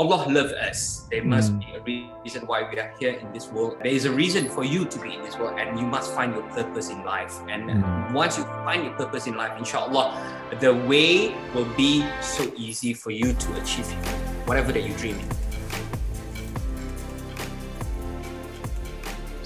Allah loves us. There must mm. be a reason why we are here in this world. There is a reason for you to be in this world, and you must find your purpose in life. And mm. once you find your purpose in life, inshallah, the way will be so easy for you to achieve whatever that you dream in.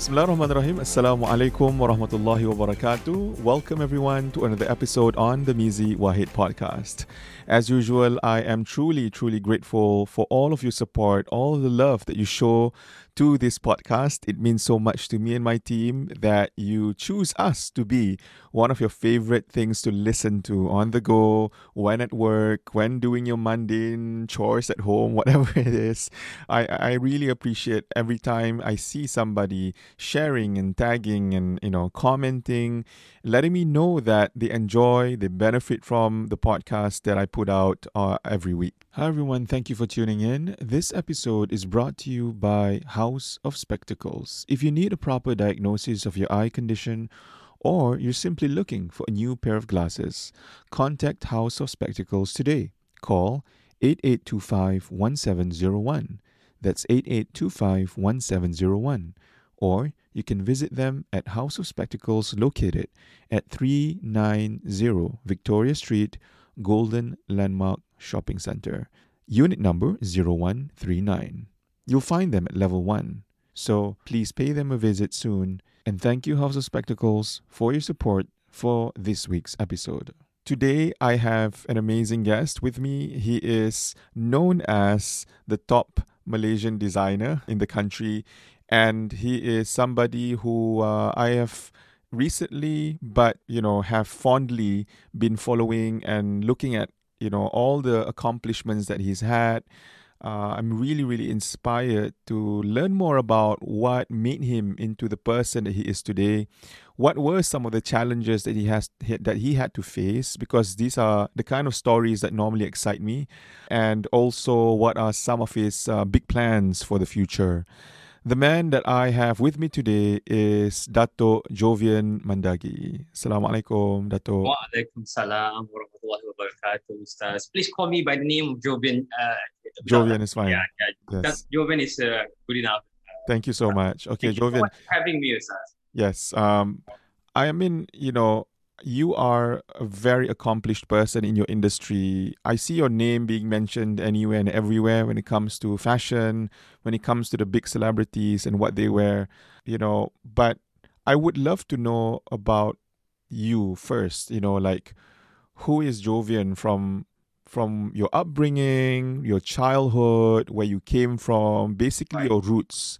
Bismillahirrahmanirrahim. Assalamu alaikum warahmatullahi wabarakatuh. Welcome everyone to another episode on the Mizi Wahid podcast. As usual, I am truly, truly grateful for all of your support, all the love that you show to this podcast. It means so much to me and my team that you choose us to be one of your favorite things to listen to on the go, when at work, when doing your mundane chores at home, whatever it is. I, I really appreciate every time I see somebody sharing and tagging and you know commenting, letting me know that they enjoy, they benefit from the podcast that I put out uh, every week. Hi everyone, thank you for tuning in. This episode is brought to you by House of Spectacles. If you need a proper diagnosis of your eye condition or you're simply looking for a new pair of glasses, contact House of Spectacles today. Call 8825 1701. That's 8825 1701. Or you can visit them at House of Spectacles located at 390 Victoria Street, Golden Landmark Shopping Center, unit number 0139. You'll find them at level 1. So please pay them a visit soon and thank you House of Spectacles for your support for this week's episode. Today I have an amazing guest with me. He is known as the top Malaysian designer in the country and he is somebody who uh, I have recently but you know have fondly been following and looking at you know all the accomplishments that he's had uh, i'm really really inspired to learn more about what made him into the person that he is today. What were some of the challenges that he has that he had to face? Because these are the kind of stories that normally excite me. And also what are some of his uh, big plans for the future the man that I have with me today is Dato Jovian Mandagie. Assalamualaikum, Dato. Waalaikumsalam warahmatullahi wabarakatuh, Ustaz. Please call me by the name of Jovian. Uh, Jovian is fine. Yeah, yeah. Yes. Jovian is uh, good enough. Uh, Thank you so much. Okay, Jovian. having me, Ustaz. Yes. Um, I mean, you know, you are a very accomplished person in your industry. I see your name being mentioned anywhere and everywhere when it comes to fashion, when it comes to the big celebrities and what they wear, you know. But I would love to know about you first, you know, like who is Jovian from from your upbringing, your childhood, where you came from, basically right. your roots.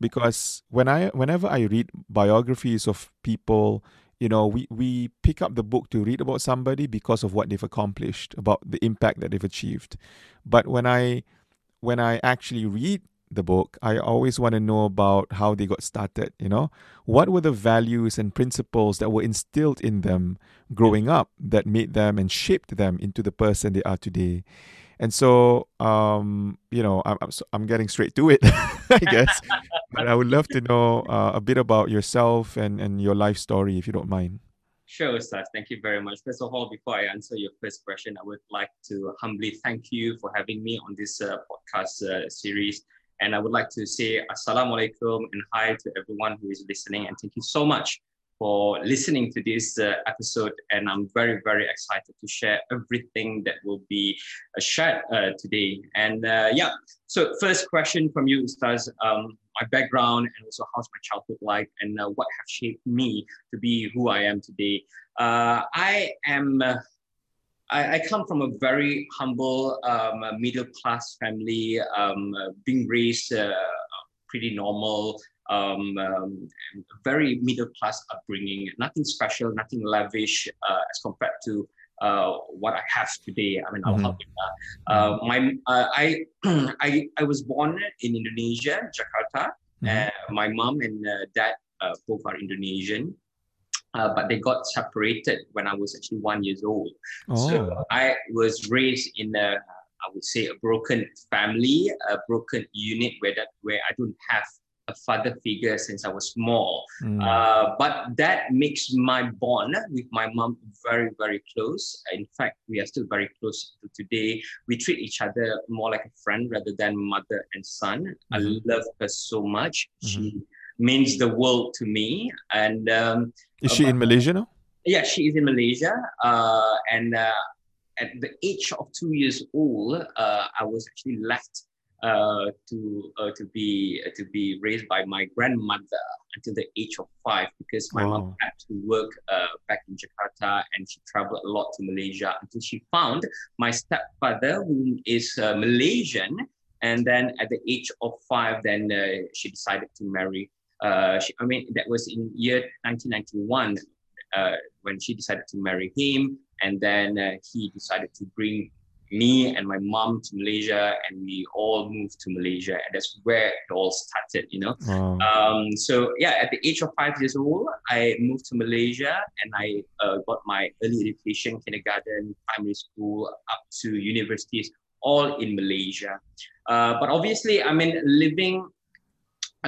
Because when I whenever I read biographies of people you know we we pick up the book to read about somebody because of what they've accomplished about the impact that they've achieved. But when i when i actually read the book i always want to know about how they got started you know? What were the values and principles that were instilled in them growing up that made them and shaped them into the person they are today? And so, um, you know, I'm, I'm getting straight to it, I guess. But I would love to know uh, a bit about yourself and, and your life story, if you don't mind. Sure, Ustaz. Thank you very much. First of all, before I answer your first question, I would like to humbly thank you for having me on this uh, podcast uh, series. And I would like to say Assalamu alaikum and hi to everyone who is listening. And thank you so much for listening to this uh, episode. And I'm very, very excited to share everything that will be uh, shared uh, today. And uh, yeah, so first question from you, Ustaz, um, my background and also how's my childhood like and uh, what have shaped me to be who I am today. Uh, I am. I, come from a very humble, um, middle class family, um, being raised pretty normal, um, um, very middle class upbringing, nothing special, nothing lavish uh, as compared to uh, what I have today. I mean, mm-hmm. Uh, my, uh, I, I, I was born in Indonesia, Jakarta. Mm-hmm. my mom and uh, dad uh, both are Indonesian. but they got separated when I was actually one years old. Oh. So I was raised in a, I would say, a broken family, a broken unit where that where I don't have a father figure since I was small. Mm. Uh, but that makes my bond with my mom very, very close. In fact, we are still very close to today. We treat each other more like a friend rather than mother and son. Mm-hmm. I love her so much. Mm-hmm. She means the world to me. And um, is she in Malaysia now? Yeah, she is in Malaysia. Uh, and uh, at the age of two years old, uh, I was actually left uh, to uh, to be uh, to be raised by my grandmother until the age of five because my wow. mom had to work uh, back in Jakarta and she traveled a lot to Malaysia until she found my stepfather who is uh, Malaysian and then at the age of five then uh, she decided to marry she, I mean that was in year 1991 when she decided to marry him and then he decided to bring me and my mom to Malaysia, and we all moved to Malaysia, and that's where it all started, you know. Wow. Um, so yeah, at the age of five years old, I moved to Malaysia, and I uh, got my early education, kindergarten, primary school, up to universities, all in Malaysia. Uh, but obviously, I mean, living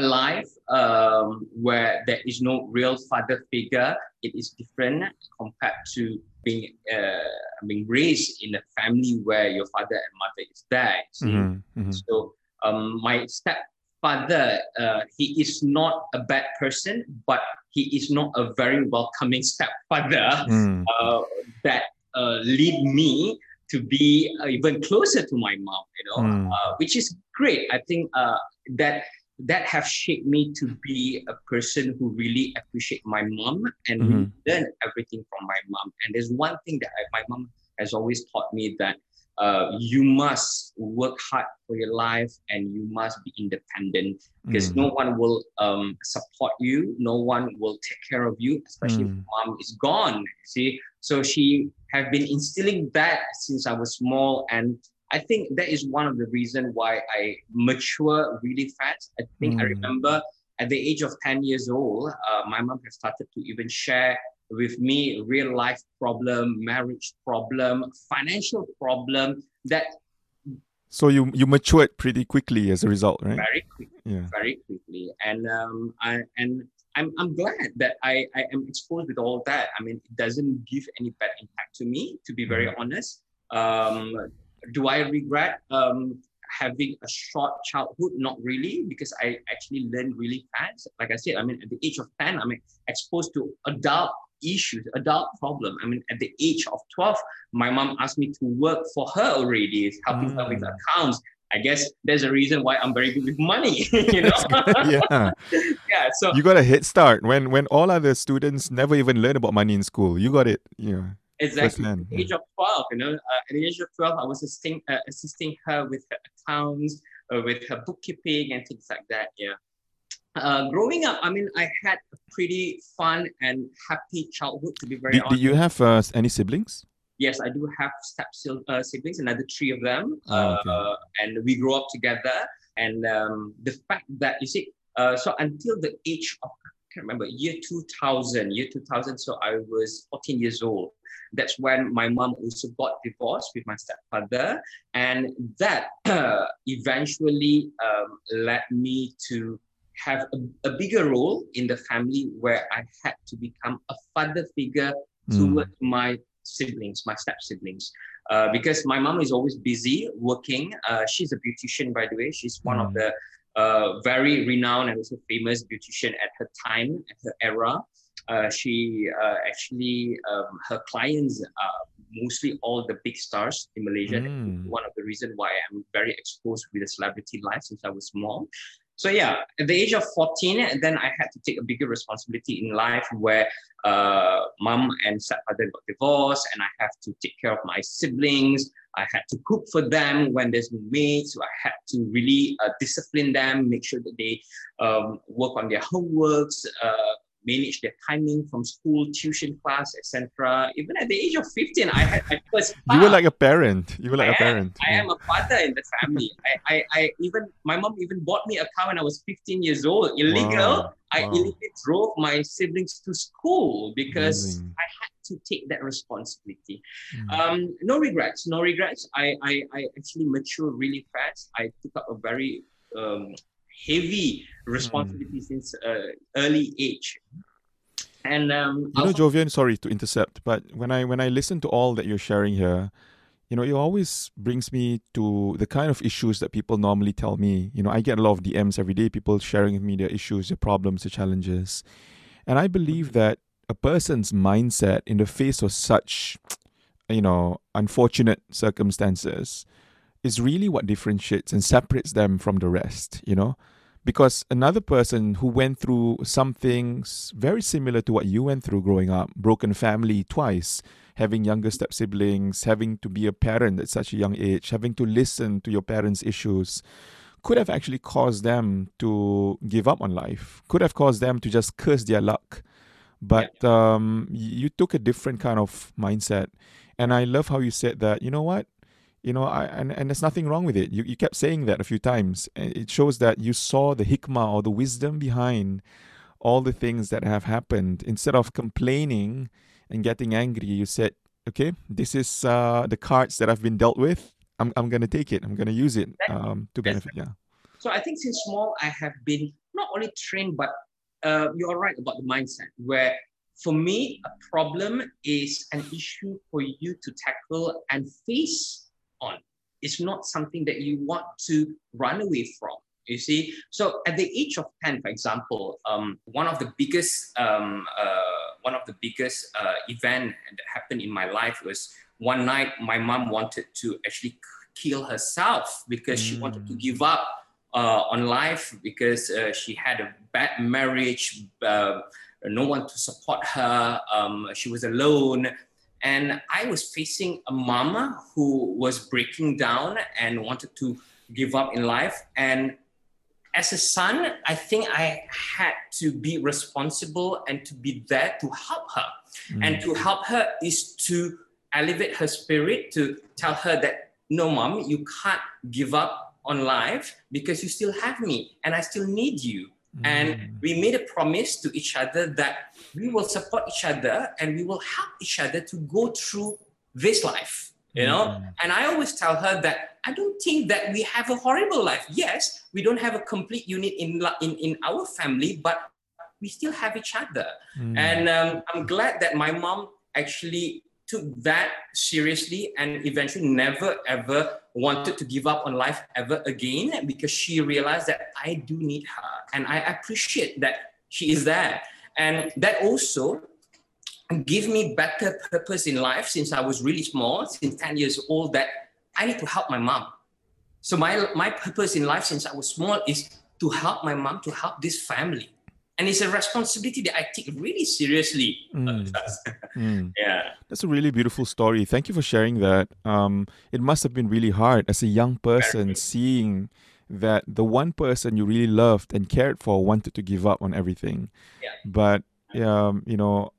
a life um, where there is no real father figure, it is different compared to being uh, being raised in a family where your father and mother is there. Mm-hmm, mm-hmm. So um, my stepfather, uh, he is not a bad person, but he is not a very welcoming stepfather mm. uh, that uh, lead me to be uh, even closer to my mom. You know, mm. which is great. I think that that have shaped me to be a person who really appreciate my mom and mm-hmm. learn everything from my mom. And there's one thing that I, my mom has always taught me that uh, you must work hard for your life and you must be independent because mm. no one will um, support you no one will take care of you especially mm. if mom is gone see so she have been instilling that since i was small and I think that is one of the reasons why I mature really fast. I think mm. I remember at the age of 10 years old, uh, my mom has started to even share with me real life problem, marriage problem, financial problem that so you you matured pretty quickly as a result, right? Very quickly, yeah. very quickly, and um, I and I'm I'm glad that I I am exposed with all that. I mean, it doesn't give any bad impact to me, to be very mm-hmm. honest. Um, do I regret um, having a short childhood? Not really, because I actually learned really fast. Like I said, I mean, at the age of 10, I'm exposed to adult issues, adult problem. I mean, at the age of 12, my mom asked me to work for her already, helping mm. her with mm. accounts. I guess there's a reason why I'm very good with money, you know. yeah. yeah. So you got a head start when when all other students never even learn about money in school. You got it. Yeah. Exactly. At the age of 12, you know, uh, at the age of 12, I was assisting, uh, assisting her with her accounts, uh, with her bookkeeping and things like that. Yeah. Uh, growing up, I mean, I had a pretty fun and happy childhood, to be very did, honest. Did you have uh, any siblings? Yes, I do have step uh, siblings, another three of them. Oh, okay. and we grew up together. And um, the fact that, you see, so until the age of I can't remember year 2000 year 2000 so i was 14 years old that's when my mom also got divorced with my stepfather and that uh, eventually um, led me to have a, a, bigger role in the family where i had to become a father figure mm. towards my siblings my step siblings uh, because my mom is always busy working uh, she's a beautician by the way she's one mm. of hmm. the uh, very renowned and also famous beautician at her time, at her era. Uh, she uh, actually, um, her clients are mostly all the big stars in Malaysia. Mm. One of the reasons why I'm very exposed with the celebrity life since I was small. So yeah, at the age of 14, then I had to take a bigger responsibility in life where uh, mom and stepfather got divorced and I have to take care of my siblings. I had to cook for them when there's no maid. So I had to really uh, discipline them, make sure that they um, work on their homeworks, uh, manage their timing from school, tuition class, etc. Even at the age of 15, I had my first. You were like a parent. You were like I a parent. Am, I am a father in the family. I, I, I, even my mom even bought me a car when I was 15 years old. Illegal. Wow. I wow. illegally drove my siblings to school because Amazing. I had to take that responsibility. Mm. Um, no regrets. No regrets. I, I, I actually matured really fast. I took up a very um, heavy responsibility mm. since uh, early age. And um, you know, Jovian, sorry to intercept, but when I when I listen to all that you're sharing here, you know, it always brings me to the kind of issues that people normally tell me. You know, I get a lot of DMs every day, people sharing with me their issues, their problems, their challenges. And I believe mm-hmm. that a person's mindset in the face of such, you know, unfortunate circumstances is really what differentiates and separates them from the rest, you know? Because another person who went through something very similar to what you went through growing up, broken family twice, having younger step siblings, having to be a parent at such a young age, having to listen to your parents' issues, could have actually caused them to give up on life, could have caused them to just curse their luck. But yeah. um, you took a different kind of mindset. And I love how you said that, you know what? You know, I, and, and there's nothing wrong with it. You, you kept saying that a few times. It shows that you saw the hikmah or the wisdom behind all the things that have happened. Instead of complaining, and getting angry, you said, okay, this is uh, the cards that I've been dealt with. I'm, I'm going to take it. I'm going to use it um, to benefit. Yeah. So I think since small, I have been not only trained, but uh, you're right about the mindset where for me, a problem is an issue for you to tackle and face on. It's not something that you want to run away from. You see, so at the age of 10, for example, um, one of the biggest um, uh, one of the biggest uh, event that happened in my life was one night my mom wanted to actually kill herself because mm. she wanted to mm. give up uh, on life because uh, she had a bad marriage, uh, no one to support her, um, she was alone. And I was facing a mama who was breaking down and wanted to give up in life. And as a son, I think I had to be responsible and to be there to help her. Mm. And to help her is to elevate her spirit, to tell her that, no, mom, you can't give up on life because you still have me and I still need you. Mm. And we made a promise to each other that we will support each other and we will help each other to go through this life you know mm. and i always tell her that i don't think that we have a horrible life yes we don't have a complete unit in in, in our family but we still have each other mm. and um, i'm glad that my mom actually took that seriously and eventually never ever wanted to give up on life ever again because she realized that i do need her and i appreciate that she is there and that also give me better purpose in life since I was really small, since 10 years old, that I need to help my mom. So my, my purpose in life since I was small is to help my mom, to help this family. And it's a responsibility that I take really seriously. Mm. mm. Yeah. That's a really beautiful story. Thank you for sharing that. Um, it must have been really hard as a young person seeing that the one person you really loved and cared for wanted to give up on everything. Yeah. But um, you know,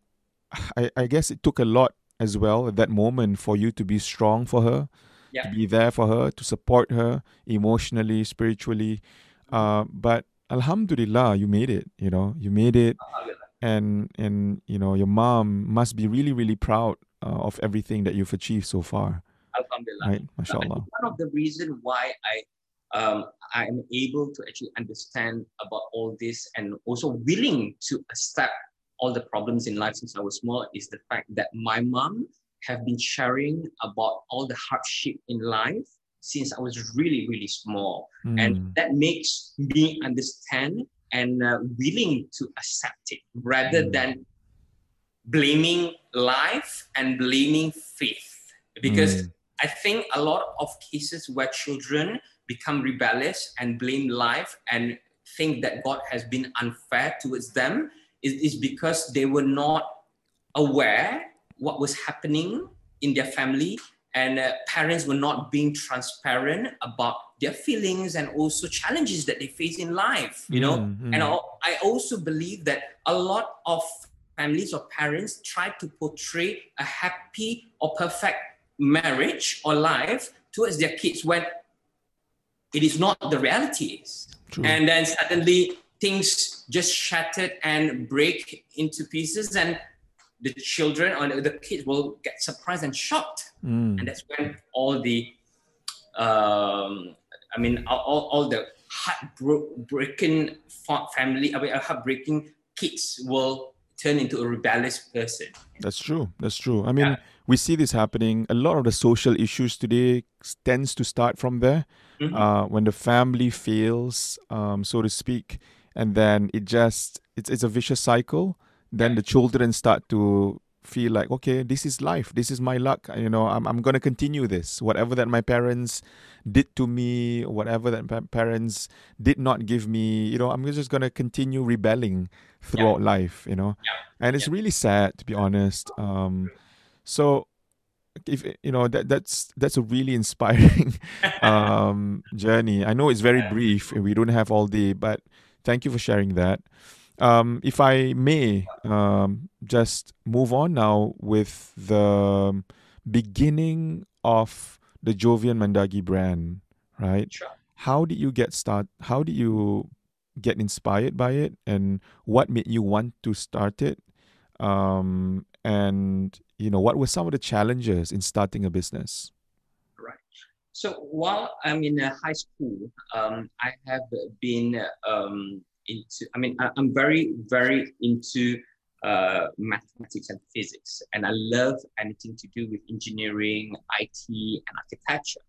I, I guess it took a lot as well at that moment for you to be strong for her, yeah. to be there for her, to support her emotionally, spiritually. Uh, but Alhamdulillah, you made it. You know, you made it, and and you know your mom must be really really proud uh, of everything that you've achieved so far. Alhamdulillah. Right, mashallah. One of the reason why I um, I am able to actually understand about all this and also willing to accept all the problems in life since I was small is the fact that my mom have been sharing about all the hardship in life since I was really, really small. Mm. And that makes me understand and uh, willing to accept it rather mm. than blaming life and blaming faith. Because mm. I think a lot of cases where children become rebellious and blame life and think that God has been unfair towards them is, is because they were not aware what was happening in their family and uh, parents were not being transparent about their feelings and also challenges that they face in life you know mm-hmm. and i also believe that a lot of families or parents try to portray a happy or perfect marriage or life towards their kids when it is not the reality True. and then suddenly things just shattered and break into pieces and the children or the kids will get surprised and shocked mm. and that's when all the um, i mean all, all the heartbroken family, I mean, heartbreaking kids will turn into a rebellious person. That's true. That's true. I mean, yeah. we see this happening. A lot of the social issues today tends to start from there. Mm-hmm. Uh, when the family fails, um, so to speak, and then it just it's it's a vicious cycle. Then the children start to feel like okay this is life this is my luck you know i'm, I'm going to continue this whatever that my parents did to me whatever that pa- parents did not give me you know i'm just going to continue rebelling throughout yeah. life you know yeah. and it's yeah. really sad to be honest um so if you know that that's that's a really inspiring um journey i know it's very brief we don't have all day but thank you for sharing that um, if I may um, just move on now with the beginning of the Jovian Mandagie brand, right? Sure. How did you get start? How did you get inspired by it, and what made you want to start it? Um, and you know, what were some of the challenges in starting a business? Right. So while I'm in high school, um, I have been um, into, I mean, I, am very, very into uh, mathematics and physics, and I love anything to do with engineering, IT, and architecture.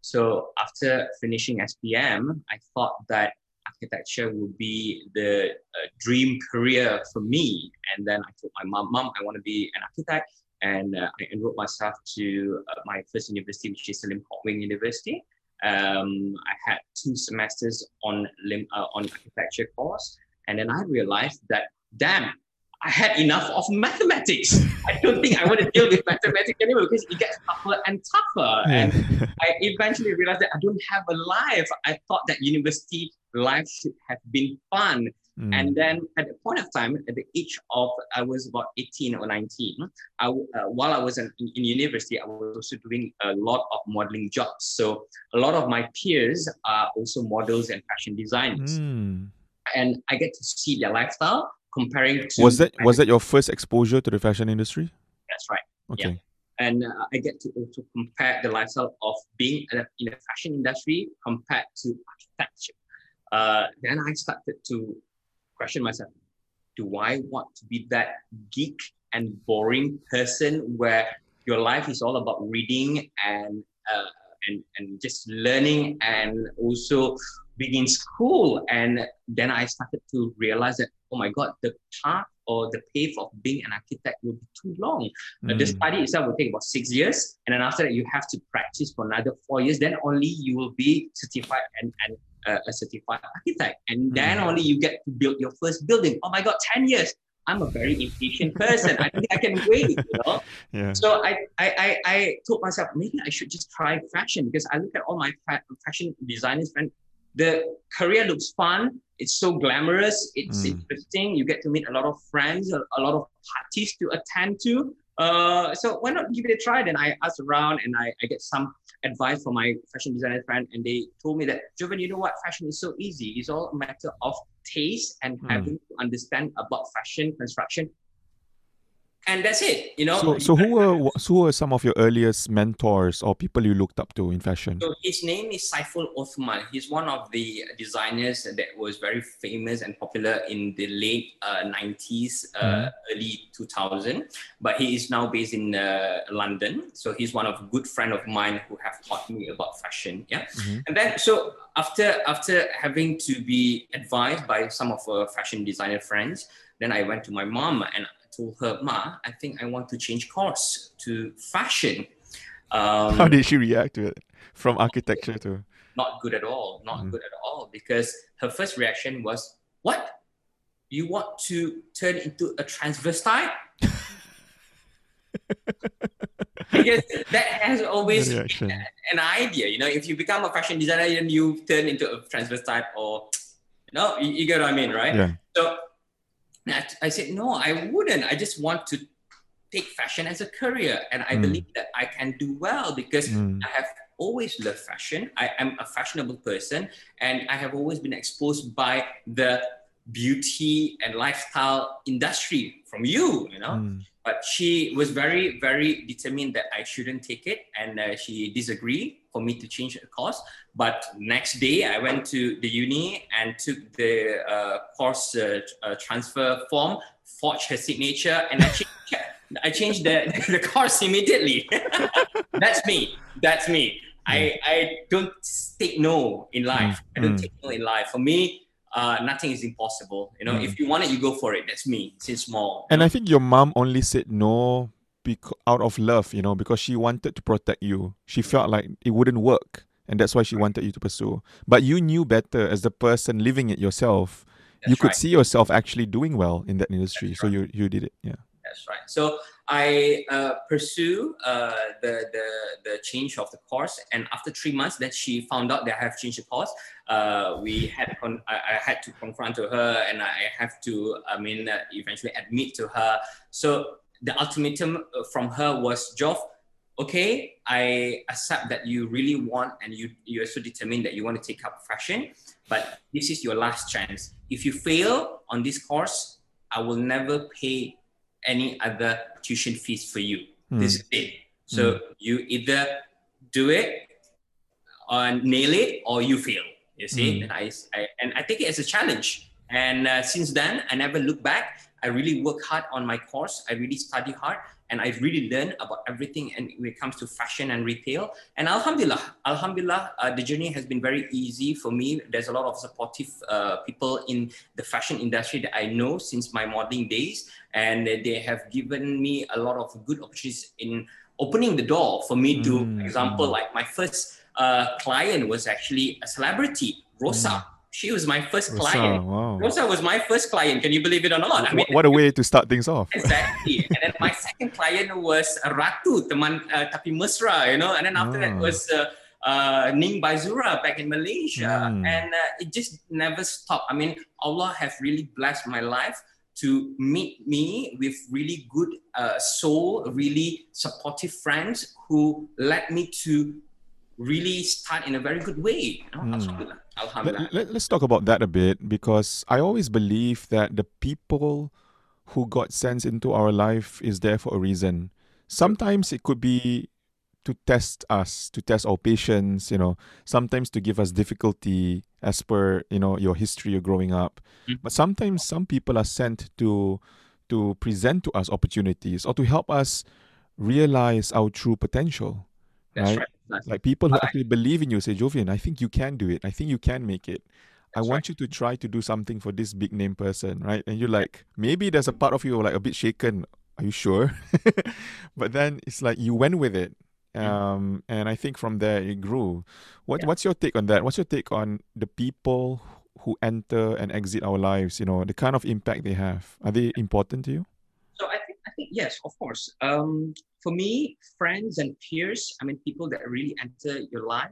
So after finishing SPM, I thought that architecture would be the uh, dream career for me. And then I told my mom, Mom, I want to be an architect. And uh, I enrolled myself to uh, my first university, which is Lim Kok Wing University. Um, I had two semesters on lim, uh, on architecture course, and then I realized that damn, I had enough of mathematics. I don't think I want to deal with mathematics anymore because it gets tougher and tougher. And I eventually realized that I don't have a life. I thought that university life should have been fun. Mm. And then at the point of time, at the age of, I was about 18 or 19, I, uh, while I was in, in, university, I was also doing a lot of modeling jobs. So a lot of my peers are also models and fashion designers. Mm. And I get to see their lifestyle comparing to. Was that, was that your first exposure to the fashion industry? That's right. Okay. Yeah and uh, I get to also compare the lifestyle of being in the fashion industry compared to architecture. Uh, then I started to question myself do I want to be that geek and boring person where your life is all about reading and uh, and and just learning and also being in school and then I started to realize that oh my god the path or the path of being an architect will be too long. Mm. The study itself will take about six years, and then after that you have to practice for another four years. Then only you will be certified and, and uh, a certified architect. And then mm. only you get to build your first building. Oh my God, 10 years. I'm a very impatient person. I think I can wait, you know. Yeah. So I, I, I, I told myself maybe I should just try fashion because I look at all my fa- fashion designers and the career looks fun. It's so glamorous. It's mm. interesting. You get to meet a lot of friends, a, a lot of parties to attend to. Uh, so why not give it a try? Then I asked around and I, I get some advice from my fashion designer friend, and they told me that Joven, you know what? Fashion is so easy. It's all a matter of taste and mm. having to understand about fashion construction and that's it you know? So, so who were who were some of your earliest mentors or people you looked up to in fashion? So his name is saiful othman. He's one of the designers that was very famous and popular in the late uh, 90s uh, mm. early 2000 but he is now based in uh, london. So he's one of a good friend of mine who have taught me about fashion yeah? Mm-hmm. and then so after after having to be advised by some of our fashion designer friends then I went to my mom and told her, Ma, I think I want to change course to fashion. Um, How did she react to it from architecture to? Not good at all. Not mm. good at all. Because her first reaction was, What? You want to turn into a transvestite? because that has always been an idea. You know, if you become a fashion designer, then you turn into a transvestite or, you know, you, you get what I mean, right? Yeah. So I said, no, I wouldn't. I just want to take fashion as a career. And I mm. believe that I can do well because mm. I have always loved fashion. I am a fashionable person and I have always been exposed by the beauty and lifestyle industry from you, you know. Mm. But she was very, very determined that I shouldn't take it, and uh, she disagreed for me to change the course. But next day, I went to the uni and took the uh, course uh, uh transfer form, forged her signature, and I changed, I changed the, the course immediately. That's me. That's me. I, I don't take no in life. Mm. I don't mm. take no in life. For me, uh, nothing is impossible. You know, mm. if you want it, you go for it. That's me since small. And know? I think your mom only said no because out of love, you know, because she wanted to protect you. She felt like it wouldn't work, and that's why she wanted you to pursue. But you knew better as the person living it yourself. That's you could right. see yourself actually doing well in that industry, that's so right. you you did it. Yeah. That's right. So I uh, pursue uh, the, the the change of the course, and after three months, that she found out that I have changed the course. Uh, we had con- I, I, had to confront to her, and I have to I mean uh, eventually admit to her. So the ultimatum uh, from her was, Joff, okay, I accept that you really want and you you're so determined that you want to take up fashion, but this is your last chance. If you fail on this course, I will never pay any other tuition fees for you. Mm. This is it. So mm. you either do it or nail it or you fail. You see, mm. and I, I, and I take it as a challenge. And uh, since then, I never look back. I really work hard on my course. I really study hard, and I really learned about everything. And when it comes to fashion and retail, and Alhamdulillah, Alhamdulillah, uh, the journey has been very easy for me. There's a lot of supportive uh, people in the fashion industry that I know since my modeling days, and they have given me a lot of good opportunities in opening the door for me to, mm. example, like my first uh, client was actually a celebrity, Rossa. Mm she was my first Rossa, client. Wow. Rossa was my first client. Can you believe it or not? I mean, what a way to start things off. Exactly. And then my second client was Ratu, teman uh, tapi mesra, you know. And then after oh. that ah. was uh, uh, Ning Baizura back in Malaysia. Mm. And uh, it just never stopped. I mean, Allah have really blessed my life to meet me with really good uh, soul, really supportive friends who led me to really start in a very good way. You know? mm. Let, let, let's talk about that a bit because I always believe that the people who got sent into our life is there for a reason. Sometimes it could be to test us, to test our patience, you know, sometimes to give us difficulty as per, you know, your history of growing up. Mm-hmm. But sometimes some people are sent to to present to us opportunities or to help us realize our true potential. That's right? right. Like people who actually believe in you say, Jovian, I think you can do it. I think you can make it. That's I want right. you to try to do something for this big name person, right? And you're like, maybe there's a part of you like a bit shaken. Are you sure? but then it's like you went with it. Um, and I think from there it grew. What yeah. what's your take on that? What's your take on the people who enter and exit our lives? You know, the kind of impact they have. Are they important to you? So I think I think yes, of course. Um, for me, friends and peers, I mean, people that really enter your life,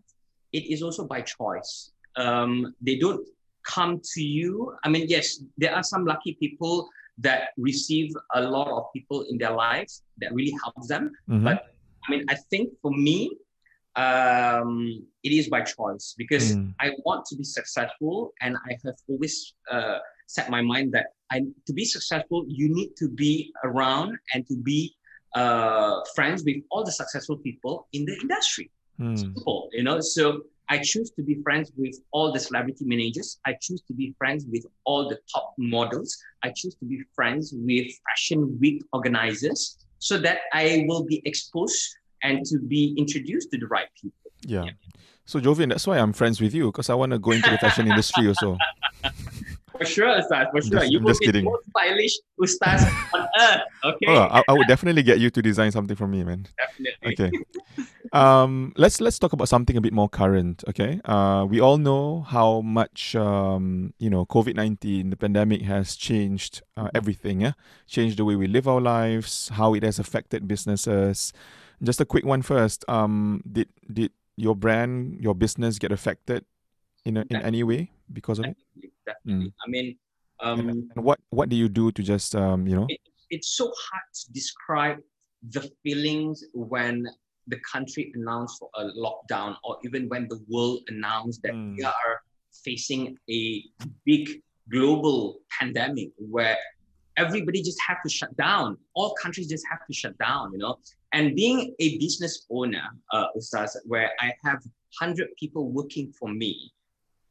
it is also by choice. Um, they don't come to you. I mean, yes, there are some lucky people that receive a lot of people in their lives that really helps them. Mm-hmm. But I mean, I think for me, um, it is by choice because mm. I want to be successful, and I have always uh, set my mind that I to be successful, you need to be around and to be uh, friends with all the successful people in the industry. Mm. Simple, you know. So I choose to be friends with all the celebrity managers. I choose to be friends with all the top models. I choose to be friends with fashion week organizers so that I will be exposed and to be introduced to the right people. Yeah. yeah. So Jovian, that's why I'm friends with you because I want to go into the fashion industry also. For sure, Ustaz. For sure. Just, you will be kidding. the most stylish Ustaz on earth. Okay. Oh, I, I, would definitely get you to design something for me, man. Definitely. Okay. um, let's let's talk about something a bit more current. Okay. Uh, we all know how much um, you know, COVID nineteen, the pandemic has changed uh, everything. Yeah, changed the way we live our lives, how it has affected businesses. Just a quick one first. Um, did did your brand, your business get affected in a, in any way because of it? Definitely. Mm. I mean, um, and, and what what do you do to just um, you know? It, it's so hard to describe the feelings when the country announced for a lockdown, or even when the world announced that mm. we are facing a big global pandemic where everybody just have to shut down. All countries just have to shut down, you know. And being a business owner, uh, where I have 100 people working for me,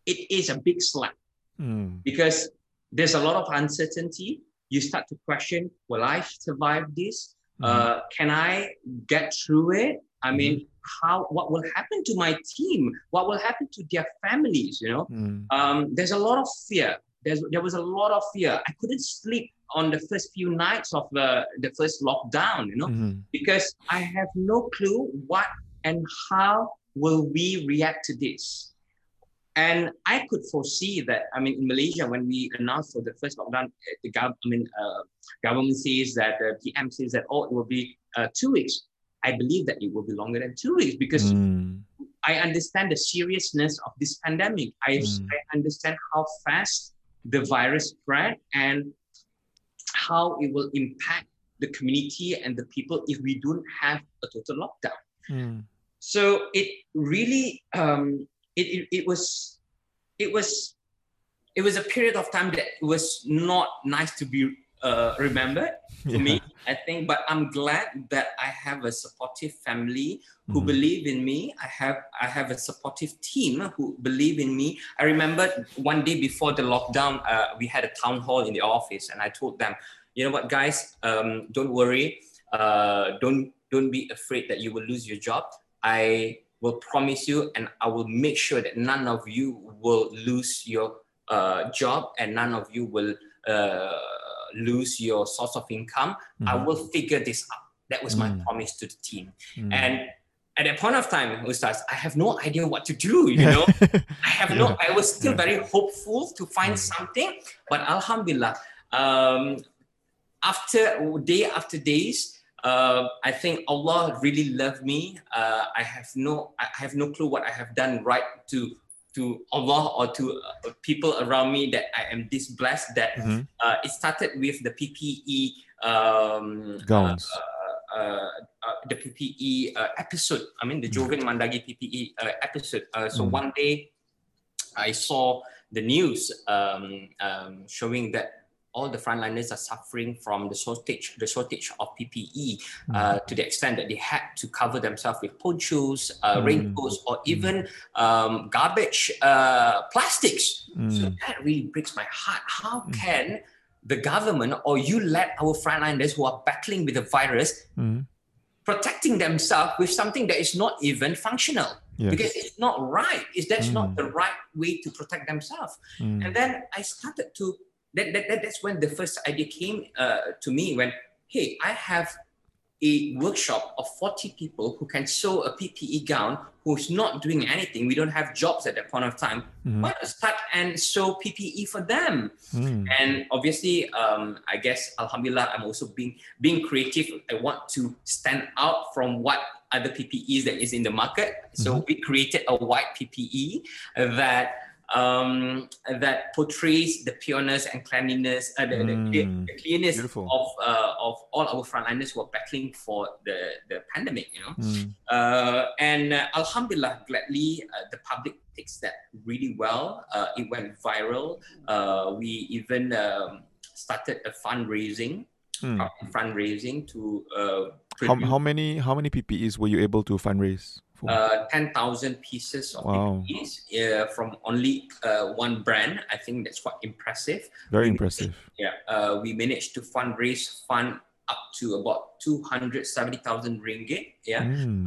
it is a big slap mm. because there's a lot of uncertainty. You start to question, will I survive this? Mm. Uh, can I get through it? I mean, mm. how what will happen to my team? What will happen to their families? You know, mm. um, there's a lot of fear. There's, there was a lot of fear. I couldn't sleep on the first few nights of the, the first lockdown, you know, mm-hmm. because I have no clue what and how will we react to this. And I could foresee that, I mean, in Malaysia, when we announced for the first lockdown, the gov- I mean, uh, government says that the PM says that, oh, it will be uh, two weeks. I believe that it will be longer than two weeks because mm. I understand the seriousness of this pandemic. I, mm. I understand how fast the virus spread and how it will impact the community and the people if we don't have a total lockdown. Mm. So it really um, it, it, it was it was it was a period of time that was not nice to be uh, remembered for yeah. me. I think, but I'm glad that I have a supportive family who mm believe in me. I have I have a supportive team who believe in me. I remember one day before the lockdown, uh, we had a town hall in the office, and I told them, you know what, guys, um, don't worry, uh, don't don't be afraid that you will lose your job. I will promise you, and I will make sure that none of you will lose your uh, job, and none of you will uh, lose your source of income. Mm-hmm. I will figure this out. That was my mm. promise to the team. Mm. And at that point of time, Ustaz, I have no idea what to do, you know. I have no, I was still very hopeful to find mm. something, but Alhamdulillah, um, after day after days, uh, I think Allah really loved me. Uh, I have no, I have no clue what I have done right to to Allah or to uh, people around me that I am this blessed that mm-hmm. uh, it started with the PPE um, gowns. Uh, uh, uh the PPE uh, episode. I mean, the mm. Jovian Mandagie PPE episode. so mm. one day, I saw the news um, um, showing that all the frontliners are suffering from the shortage, the shortage of PPE uh, mm. to the extent that they had to cover themselves with ponchos, uh, mm. raincoats, or even um, garbage uh, plastics. Mm. So that really breaks my heart. How mm. can the government or you let our frontliners who are battling with the virus mm. protecting themselves with something that is not even functional? Yes. Because it's not right. Is that's not mm. the right way to protect themselves? And then I started to that, that, that that's when the first idea came uh, to me when hey i have a workshop of 40 people who can sew a ppe gown who's not doing anything we don't have jobs at that point of time mm-hmm. why not start and sew ppe for them mm. and obviously um, i guess alhamdulillah i'm also being being creative i want to stand out from what other ppes that is in the market mm-hmm. so we created a white ppe that um, that portrays the pureness and cleanliness, uh, the, mm, the, the, cleanness beautiful. of uh, of all our frontliners who are battling for the, the pandemic. You know, mm. uh, and uh, Alhamdulillah, gladly uh, the public takes that really well. Uh, it went viral. we even um, started a fundraising, mm. fundraising to. how, how many how many PPEs were you able to fundraise? Uh, 10,000 pieces of wow. PPEs uh, from only uh, one brand. I think that's quite impressive. Very we, impressive. Yeah, uh, we managed to fundraise fund up to about 270,000 ringgit. Yeah, mm.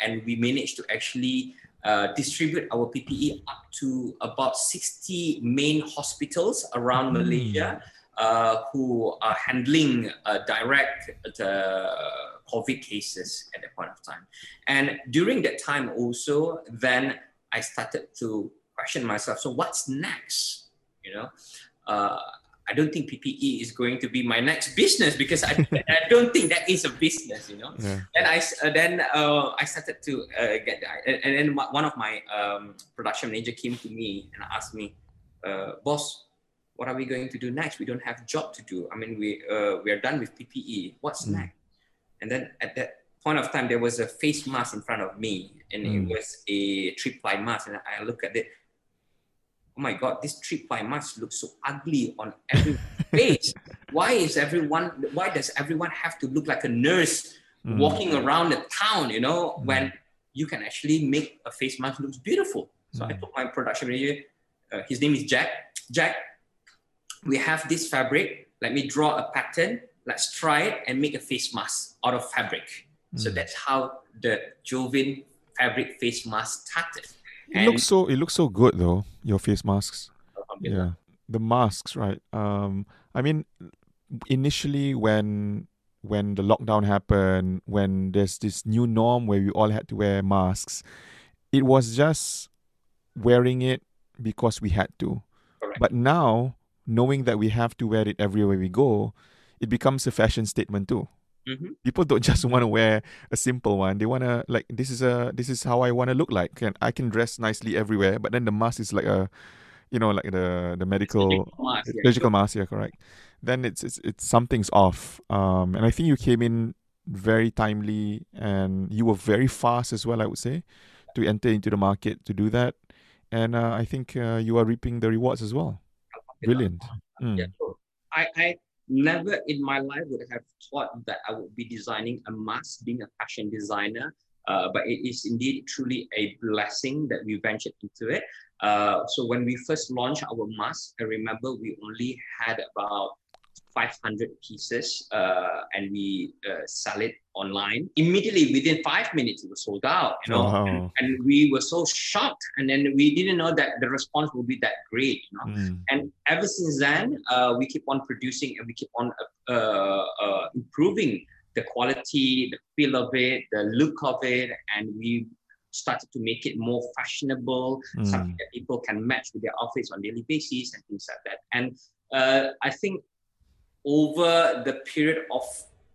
and we managed to actually uh, distribute our PPE up to about 60 main hospitals around mm. Malaysia uh, who are handling uh, direct COVID cases at that point of time. And during that time also, then I started to question myself. So what's next? You know, uh, I don't think PPE is going to be my next business because I, I don't think that is a business, you know. Yeah. And I uh, then uh, I started to uh, get that, and, and, then one of my um, production manager came to me and asked me, uh, "Boss, what are we going to do next? We don't have job to do. I mean, we uh, we are done with PPE. What's mm. next?" And then at that point of time, there was a face mask in front of me, and mm. it was a three ply mask. And I look at it, oh my god, this three ply mask looks so ugly on every face. why is everyone why does everyone have to look like a nurse mm. walking around the town you know mm. when you can actually make a face mask looks beautiful so mm. i told my production manager uh, his name is jack jack we have this fabric. Let me draw a pattern. Let's try it and make a face mask out of fabric. So mm. that's how the jovin fabric face mask started. It and looks so it looks so good though your face masks. Yeah. The masks right. Um i mean initially when when the lockdown happened, when there's this new norm where we all had to wear masks, it was just wearing it because we had to. Correct. But now, knowing that we have to wear it everywhere we go, it becomes a fashion statement too. Mm-hmm. People don't just want to wear a simple one. They want to like this is a this is how I want to look like. And I can dress nicely everywhere, but then the mask is like a you know, like the the medical surgical mask, yeah, surgical mask, yeah, correct. Then it's it's it's something's off. Um, and I think you came in very timely, and you were very fast as well. I would say to enter into the market to do that, and uh, I think uh, you are reaping the rewards as well. Brilliant. Mm. Yeah, I I never in my life would have thought that I would be designing a mask, being a fashion designer. Uh, but it is indeed truly a blessing that we ventured into it. Uh, so when we first launched our mask, I remember we only had about 500 pieces uh, and we uh, sell it online immediately within five minutes it was sold out you know wow. and, and, we were so shocked and then we didn't know that the response would be that great you know mm. and ever since then uh, we keep on producing and we keep on uh, uh, improving the quality the feel of it the look of it and we started to make it more fashionable, mm. something that people can match with their outfits on daily basis and things like that. And uh, I think over the period of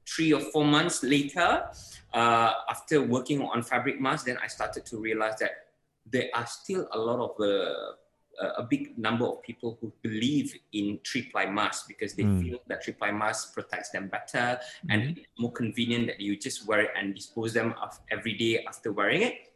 three or four months later, uh, after working on fabric masks, then I started to realize that there are still a lot of uh, a big number of people who believe in three ply masks because they mm. feel that three ply mask protects them better mm. and more convenient that you just wear it and dispose them of every day after wearing it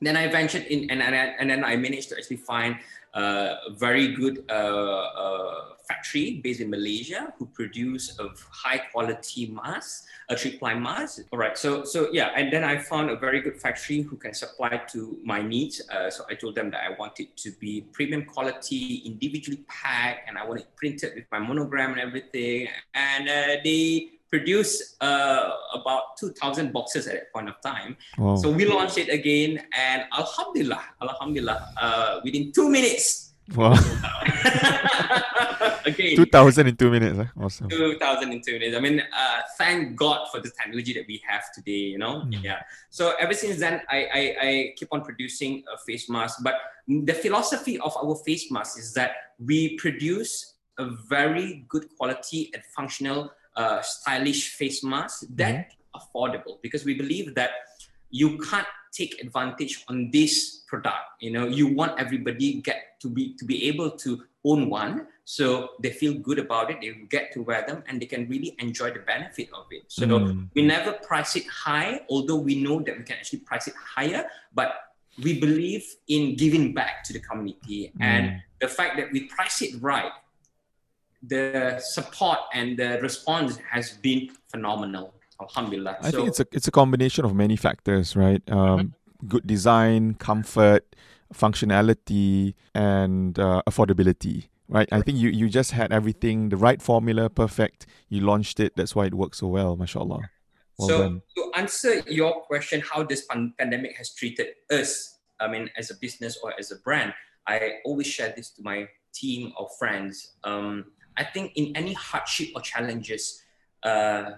then I ventured in, and, and, and then I managed to actually find a very good uh, uh, factory based in Malaysia who produce a high quality mask, a three ply mask. All right, so so yeah, and then I found a very good factory who can supply to my needs. Uh, so I told them that I want it to be premium quality, individually packed, and I want it printed with my monogram and everything. And uh, they produced uh, about 2,000 boxes at that point of time. Wow. So we launched it again, and Alhamdulillah, Alhamdulillah, uh, within two minutes. Wow. again. 2,000 in two minutes. Huh? Awesome. 2,000 in two minutes. I mean, uh, thank God for the technology that we have today, you know? Mm. Yeah. So ever since then, I, I, I keep on producing a face mask. But the philosophy of our face mask is that we produce a very good quality and functional uh, stylish face mask that mm-hmm. affordable because we believe that you can't take advantage on this product you know you want everybody get to be to be able to own one so they feel good about it they get to wear them and they can really enjoy the benefit of it so mm. we never price it high although we know that we can actually price it higher but we believe in giving back to the community mm. and the fact that we price it right the support and the response has been phenomenal. Alhamdulillah. I so, think it's a it's a combination of many factors, right? Um, mm-hmm. Good design, comfort, functionality, and uh, affordability. Right, I think you, you just had everything, the right formula, perfect. You launched it. That's why it works so well, mashallah. Well so done. to answer your question, how this pan- pandemic has treated us, I mean, as a business or as a brand, I always share this to my team of friends. Um, I think in any hardship or challenges, uh,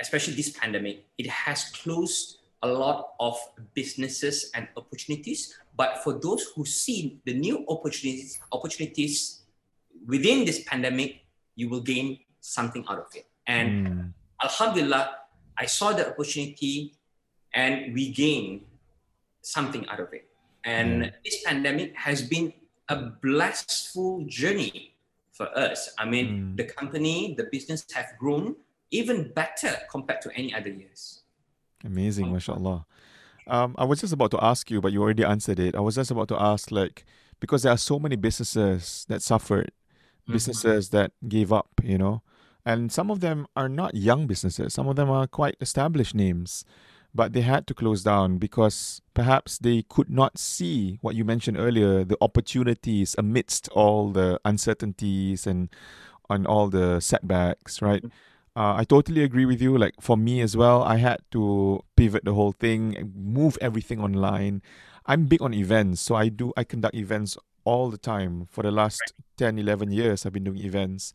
especially this pandemic, it has closed a lot of businesses and opportunities. But for those who see the new opportunities, opportunities within this pandemic, you will gain something out of it. And mm. Alhamdulillah, I saw the opportunity and we gained something out of it. And mm. this pandemic has been a blissful journey for us. I mean, mm. the company, the business have grown even better compared to any other years. Amazing, mashallah. Um, I was just about to ask you, but you already answered it. I was just about to ask, like, because there are so many businesses that suffered businesses that gave up, you know. And some of them are not young businesses, some of them are quite established names, but they had to close down because perhaps they could not see what you mentioned earlier the opportunities amidst all the uncertainties and on all the setbacks, right? Uh, I totally agree with you. Like for me as well, I had to pivot the whole thing, move everything online. I'm big on events, so I do I conduct events all the time for the last 10 11 years i've been doing events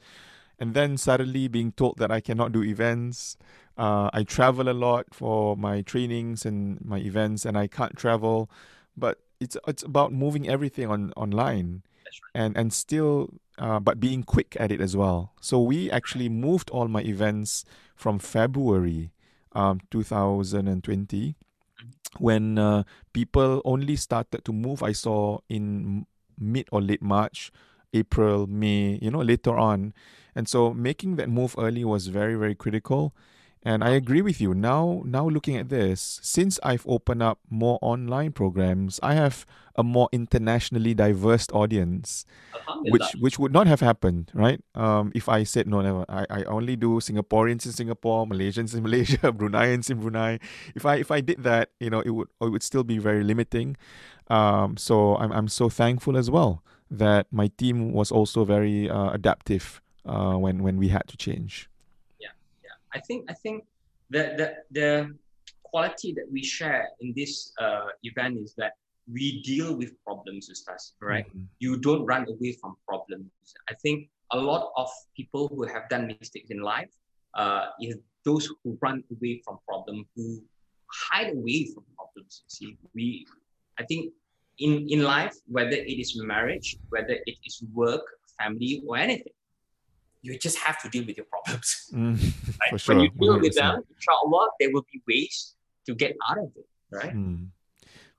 and then suddenly being told that i cannot do events uh, i travel a lot for my trainings and my events and i can't travel but it's it's about moving everything on online right. and and still uh, but being quick at it as well so we actually moved all my events from february um, 2020 mm-hmm. when uh, people only started to move i saw in mid or late March, April, May, you know, later on. And so making that move early was very, very critical. And I agree with you. Now, now looking at this, since I've opened up more online programs, I have a more internationally diverse audience, which which would not have happened, right? Um, if I said no, never. I, I only do Singaporeans in Singapore, Malaysians in Malaysia, Bruneians in Brunei. If I if I did that, you know, it would it would still be very limiting. Um, so I'm I'm so thankful as well that my team was also very uh, adaptive uh, when when we had to change. I think I think the the the quality that we share in this uh, event is that we deal with problems with us, right? Mm-hmm. You don't run away from problems. I think a lot of people who have done mistakes in life uh, is those who run away from problems, who hide away from problems. See, we, I think in, in life, whether it is marriage, whether it is work, family, or anything, you just have to deal with your problems. Mm, right? For sure. When you deal 100%. with them, inshallah, there will be ways to get out of it, right? Mm.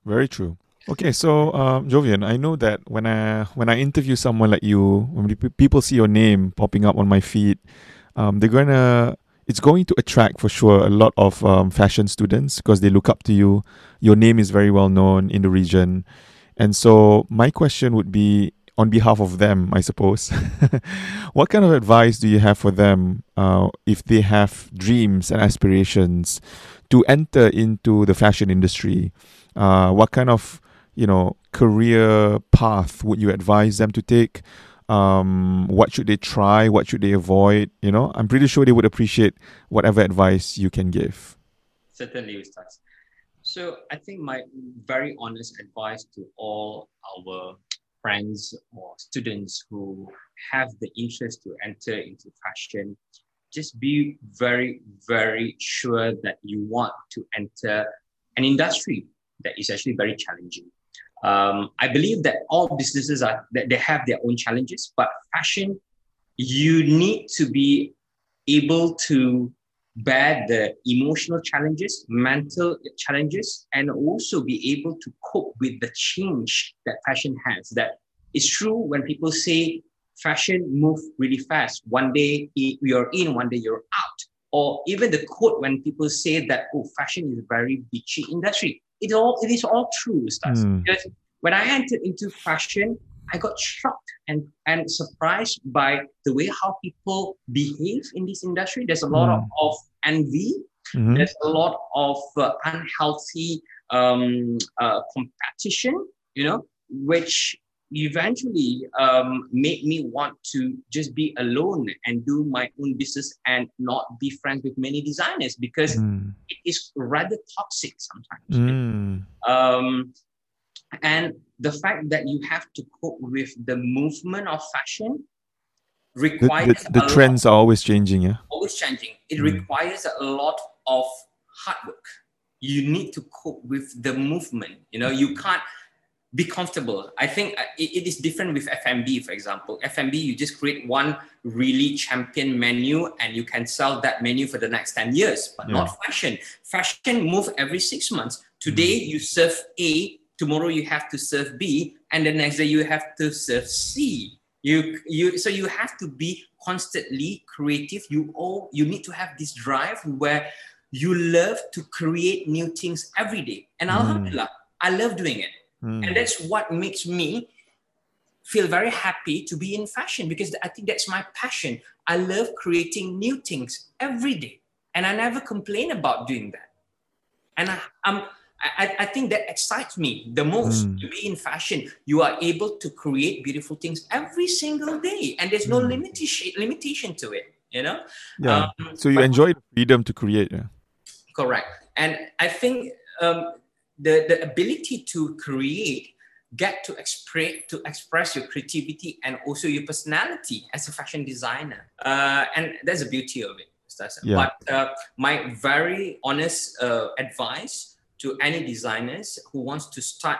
Very true. Okay, so um, Jovian, I know that when I when I interview someone like you, when people see your name popping up on my feed, um, they're gonna it's going to attract for sure a lot of um, fashion students because they look up to you. Your name is very well known in the region, and so my question would be on behalf of them, I suppose. what kind of advice do you have for them uh, if they have dreams and aspirations to enter into the fashion industry? Uh, what kind of you know career path would you advise them to take? Um, what should they try? What should they avoid? You know, I'm pretty sure they would appreciate whatever advice you can give. Certainly, Ustaz. So I think my very honest advice to all our friends or students who have the interest to enter into fashion, just be very, very sure that you want to enter an industry that is actually very challenging. Um, I believe that all businesses are that they have their own challenges, but fashion, you need to be able to bear the emotional challenges, mental challenges, and also be able to cope with the change that fashion has. That is true when people say fashion move really fast. One day you're in, one day you're out. Or even the quote when people say that, oh, fashion is a very bitchy industry. It all it is all true stuff. Mm. Because when I entered into fashion, I got shocked and, and surprised by the way how people behave in this industry. There's a lot mm. of, of envy. Mm-hmm. There's a lot of uh, unhealthy um, uh, competition, you know, which eventually um, made me want to just be alone and do my own business and not be friends with many designers because mm. it is rather toxic sometimes. Mm. Um, and the fact that you have to cope with the movement of fashion requires the, the, the trends are always changing yeah always changing it mm. requires a lot of hard work you need to cope with the movement you know you can't be comfortable. I think uh, it, it is different with F&B, for example. F&B, you just create one really champion menu and you can sell that menu for the next 10 years, but yeah. not fashion. Fashion move every six months. Today mm. you serve A, tomorrow you have to serve B, and the next day you have to serve C. You, you, so you have to be constantly creative. You all, you need to have this drive where you love to create new things every day. And mm. alhamdulillah, I love doing it. Mm. And that's what makes me feel very happy to be in fashion because I think that's my passion. I love creating new things every day, and I never complain about doing that. And I, I'm I, I think that excites me the most mm. to be in fashion. You are able to create beautiful things every single day, and there's no mm. limitation limitation to it. You know. Yeah. Um, so you enjoy the freedom to create. Yeah. Correct, and I think um, the the ability to create get to express to express your creativity and also your personality as a fashion designer uh, and that's the beauty of it yeah. but uh, my very honest uh, advice to any designers who wants to start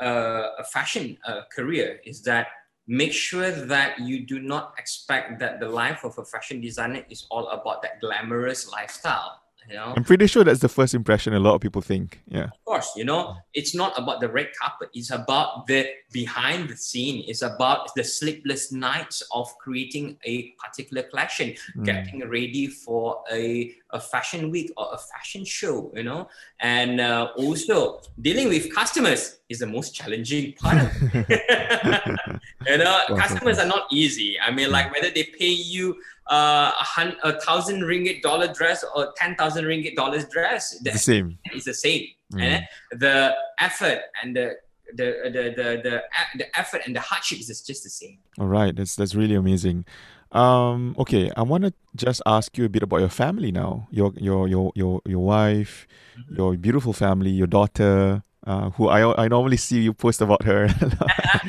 uh, a fashion uh, career is that make sure that you do not expect that the life of a fashion designer is all about that glamorous lifestyle you know? I'm pretty sure that's the first impression a lot of people think yeah. Of course you know it's not about the red carpet it's about the behind the scene it's about the sleepless nights of creating a particular collection mm. getting ready for a, a fashion week or a fashion show you know? And uh, also dealing with customers is the most challenging part of it. you know customers are not easy. I mean like whether they pay you uh, a, hun- a thousand ringgit dollar dress or ten thousand ringgit dollars dress. The same. It's the same. Mm. And the effort and the the, the the the the effort and the hardship is just the same. All right, that's that's really amazing. Um, okay, I want to just ask you a bit about your family now. Your your your your your wife, mm-hmm. your beautiful family, your daughter uh, who I I normally see you post about her.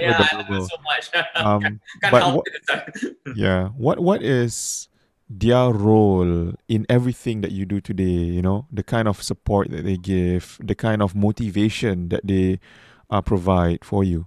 yeah, so much. um, but what, yeah, what what is their role in everything that you do today? You know, the kind of support that they give, the kind of motivation that they uh, provide for you.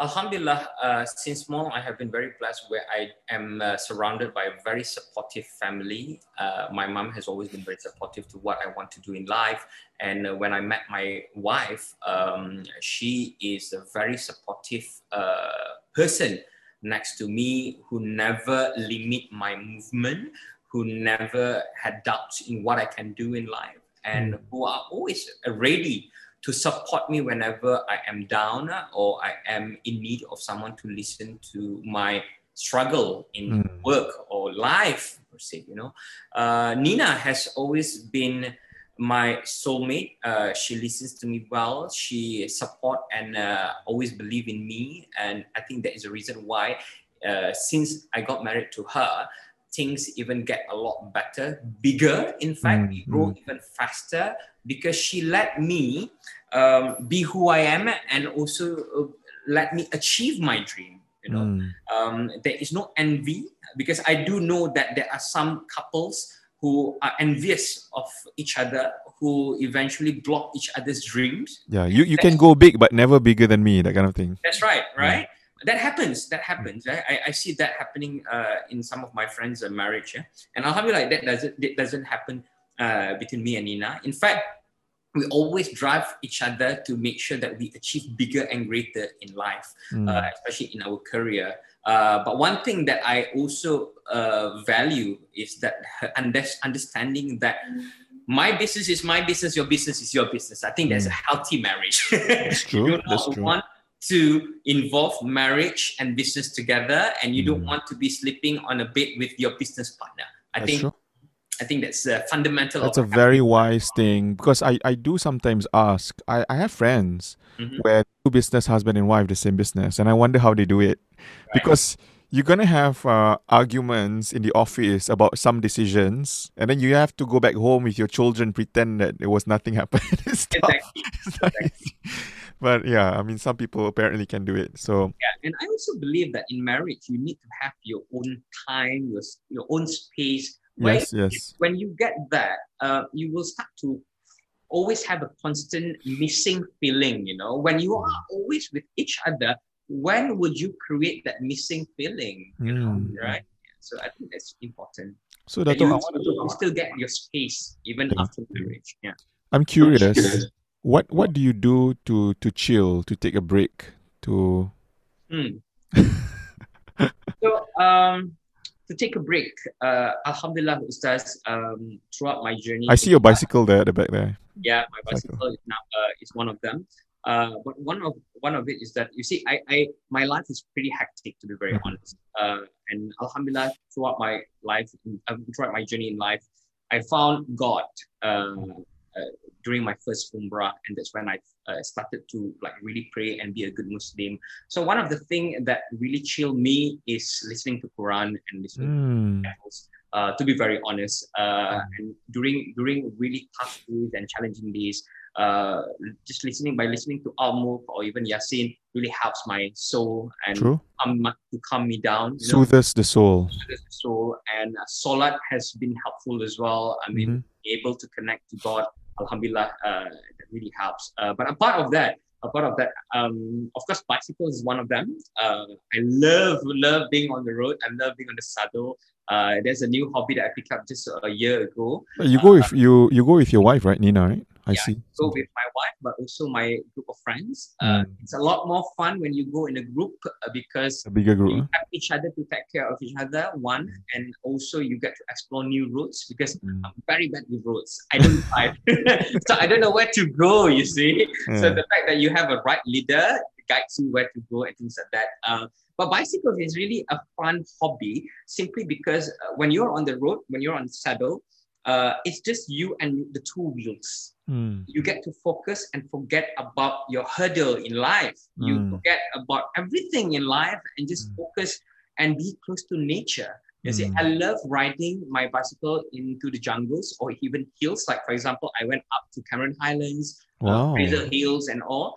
Alhamdulillah, uh, since small, I have been very blessed where I am uh, surrounded by a very supportive family. Uh, my mom has always been very supportive to what I want to do in life. And uh, when I met my wife, um, she is a very supportive uh, person next to me who never limit my movement, who never had doubts in what I can do in life, and mm. who are always ready to support me whenever I am down or I am in need of someone to listen to my struggle in mm. work or life per se. You know, uh, Nina has always been my soulmate. Uh, she listens to me well. She support and uh, always believe in me, and I think that is the reason why. Uh, since I got married to her, things even get a lot better, bigger. In fact, mm-hmm. we grow even faster because she let me um, be who I am and also uh, let me achieve my dream. You know, mm. um, there is no envy because I do know that there are some couples who are envious of each other who eventually block each other's dreams. Yeah, you, you can go big but never bigger than me, that kind of thing. That's right, right? Yeah that happens. That happens. Right? I, I see that happening uh, in some of my friends' uh, marriage. Yeah? And Alhamdulillah, that doesn't that doesn't happen uh, between me and Nina. In fact, we always drive each other to make sure that we achieve bigger and greater in life, mm. uh, especially in our career. Uh, but one thing that I also uh, value is that understanding that my business is my business, your business is your business. I think that's a mm. healthy marriage. That's true. you that's true. want to involve marriage and business together and you mm. don't want to be sleeping on a bed with your business partner i that's think true. I think that's a fundamental. That's a very wise thing because I, I do sometimes ask. I, I have friends mm-hmm. where two business husband and wife the same business, and I wonder how they do it right. because you're gonna have uh, arguments in the office about some decisions, and then you have to go back home with your children, pretend that there was nothing happened. exactly. exactly. But yeah, I mean, some people apparently can do it. So yeah, and I also believe that in marriage, you need to have your own time, your your own space. Yes, yes. When you get that, uh, you will start to always have a constant missing feeling. You know, when you are always with each other, when would you create that missing feeling? You know, mm. right? So I think that's important. So that you, you still get your space even after marriage. Yeah. I'm curious. What what do you do to to chill, to take a break, to? Hmm. so um, to take a break, uh, Alhamdulillah, Ustaz, um, throughout my journey. I see your bicycle there at the back there. Yeah, my bicycle, bicycle. is now uh, is one of them. Uh, but one of one of it is that you see, I, I my life is pretty hectic to be very mm-hmm. honest. Uh, and Alhamdulillah, throughout my life, uh, throughout my journey in life, I found God uh, during my first umrah, and that's when I uh, started to like really pray and be a good Muslim. So one of the things that really chilled me is listening to Quran and listening mm. to uh, to be very honest, uh, and during during really tough days and challenging days, uh, just listening by listening to Al-Mulk or even Yasin really helps my soul and True. to calm me down. Soothes the soul. Soothes the soul. And uh, Salat has been helpful as well. I mean, mm-hmm. able to connect to God, Alhamdulillah, uh, that really helps. Uh, but a part of that, a part of that, um, of course, bicycles is one of them. Uh, I love, love being on the road. I love being on the saddle. Uh, there's a new hobby that I picked up just a year ago. You go with you you go with your wife, right, Nina? Right? I yeah, see. Go with my wife, but also my group of friends. Uh, mm. It's a lot more fun when you go in a group uh, because a bigger group. You have each other to take care of each other. One, mm. and also you get to explore new routes because mm. I'm very bad with roads. I don't drive, so I don't know where to go. You see, yeah. so the fact that you have a right leader guides you where to go and things like that. Uh, but bicycles is really a fun hobby simply because uh, when you're on the road, when you're on saddle, uh, it's just you and the two wheels. Mm. You get to focus and forget about your hurdle in life. Mm. You forget about everything in life and just mm. focus and be close to nature. You see, hmm. I love riding my bicycle into the jungles or even hills. Like, for example, I went up to Cameron Highlands, uh, wow. uh, Fraser Hills, and all.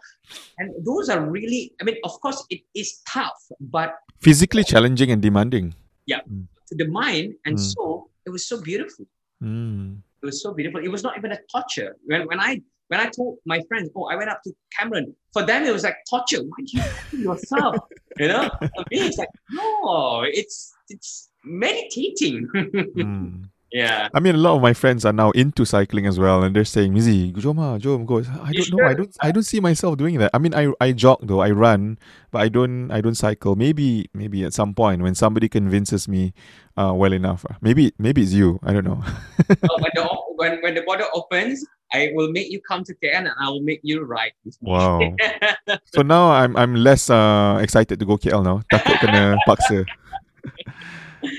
And those are really, I mean, of course, it is tough, but physically challenging and demanding. Yeah, mm. to the mind and soul, it was so beautiful. Mm. It was so beautiful. It was not even a torture. When when I when I told my friends, oh, I went up to Cameron, for them it was like torture. Why do you yourself? you know? For me, it's like, no, it's it's meditating. mm. Yeah. I mean, a lot of my friends are now into cycling as well, and they're saying, "Mizi, joma, jom, go." I don't know. I don't. I don't see myself doing that. I mean, I I jog though. I run, but I don't. I don't cycle. Maybe maybe at some point when somebody convinces me, uh, well enough. Uh, maybe maybe it's you. I don't know. oh, when the when when the border opens, I will make you come to KL and I will make you ride. Wow. so now I'm I'm less uh excited to go KL now. Takut kena paksa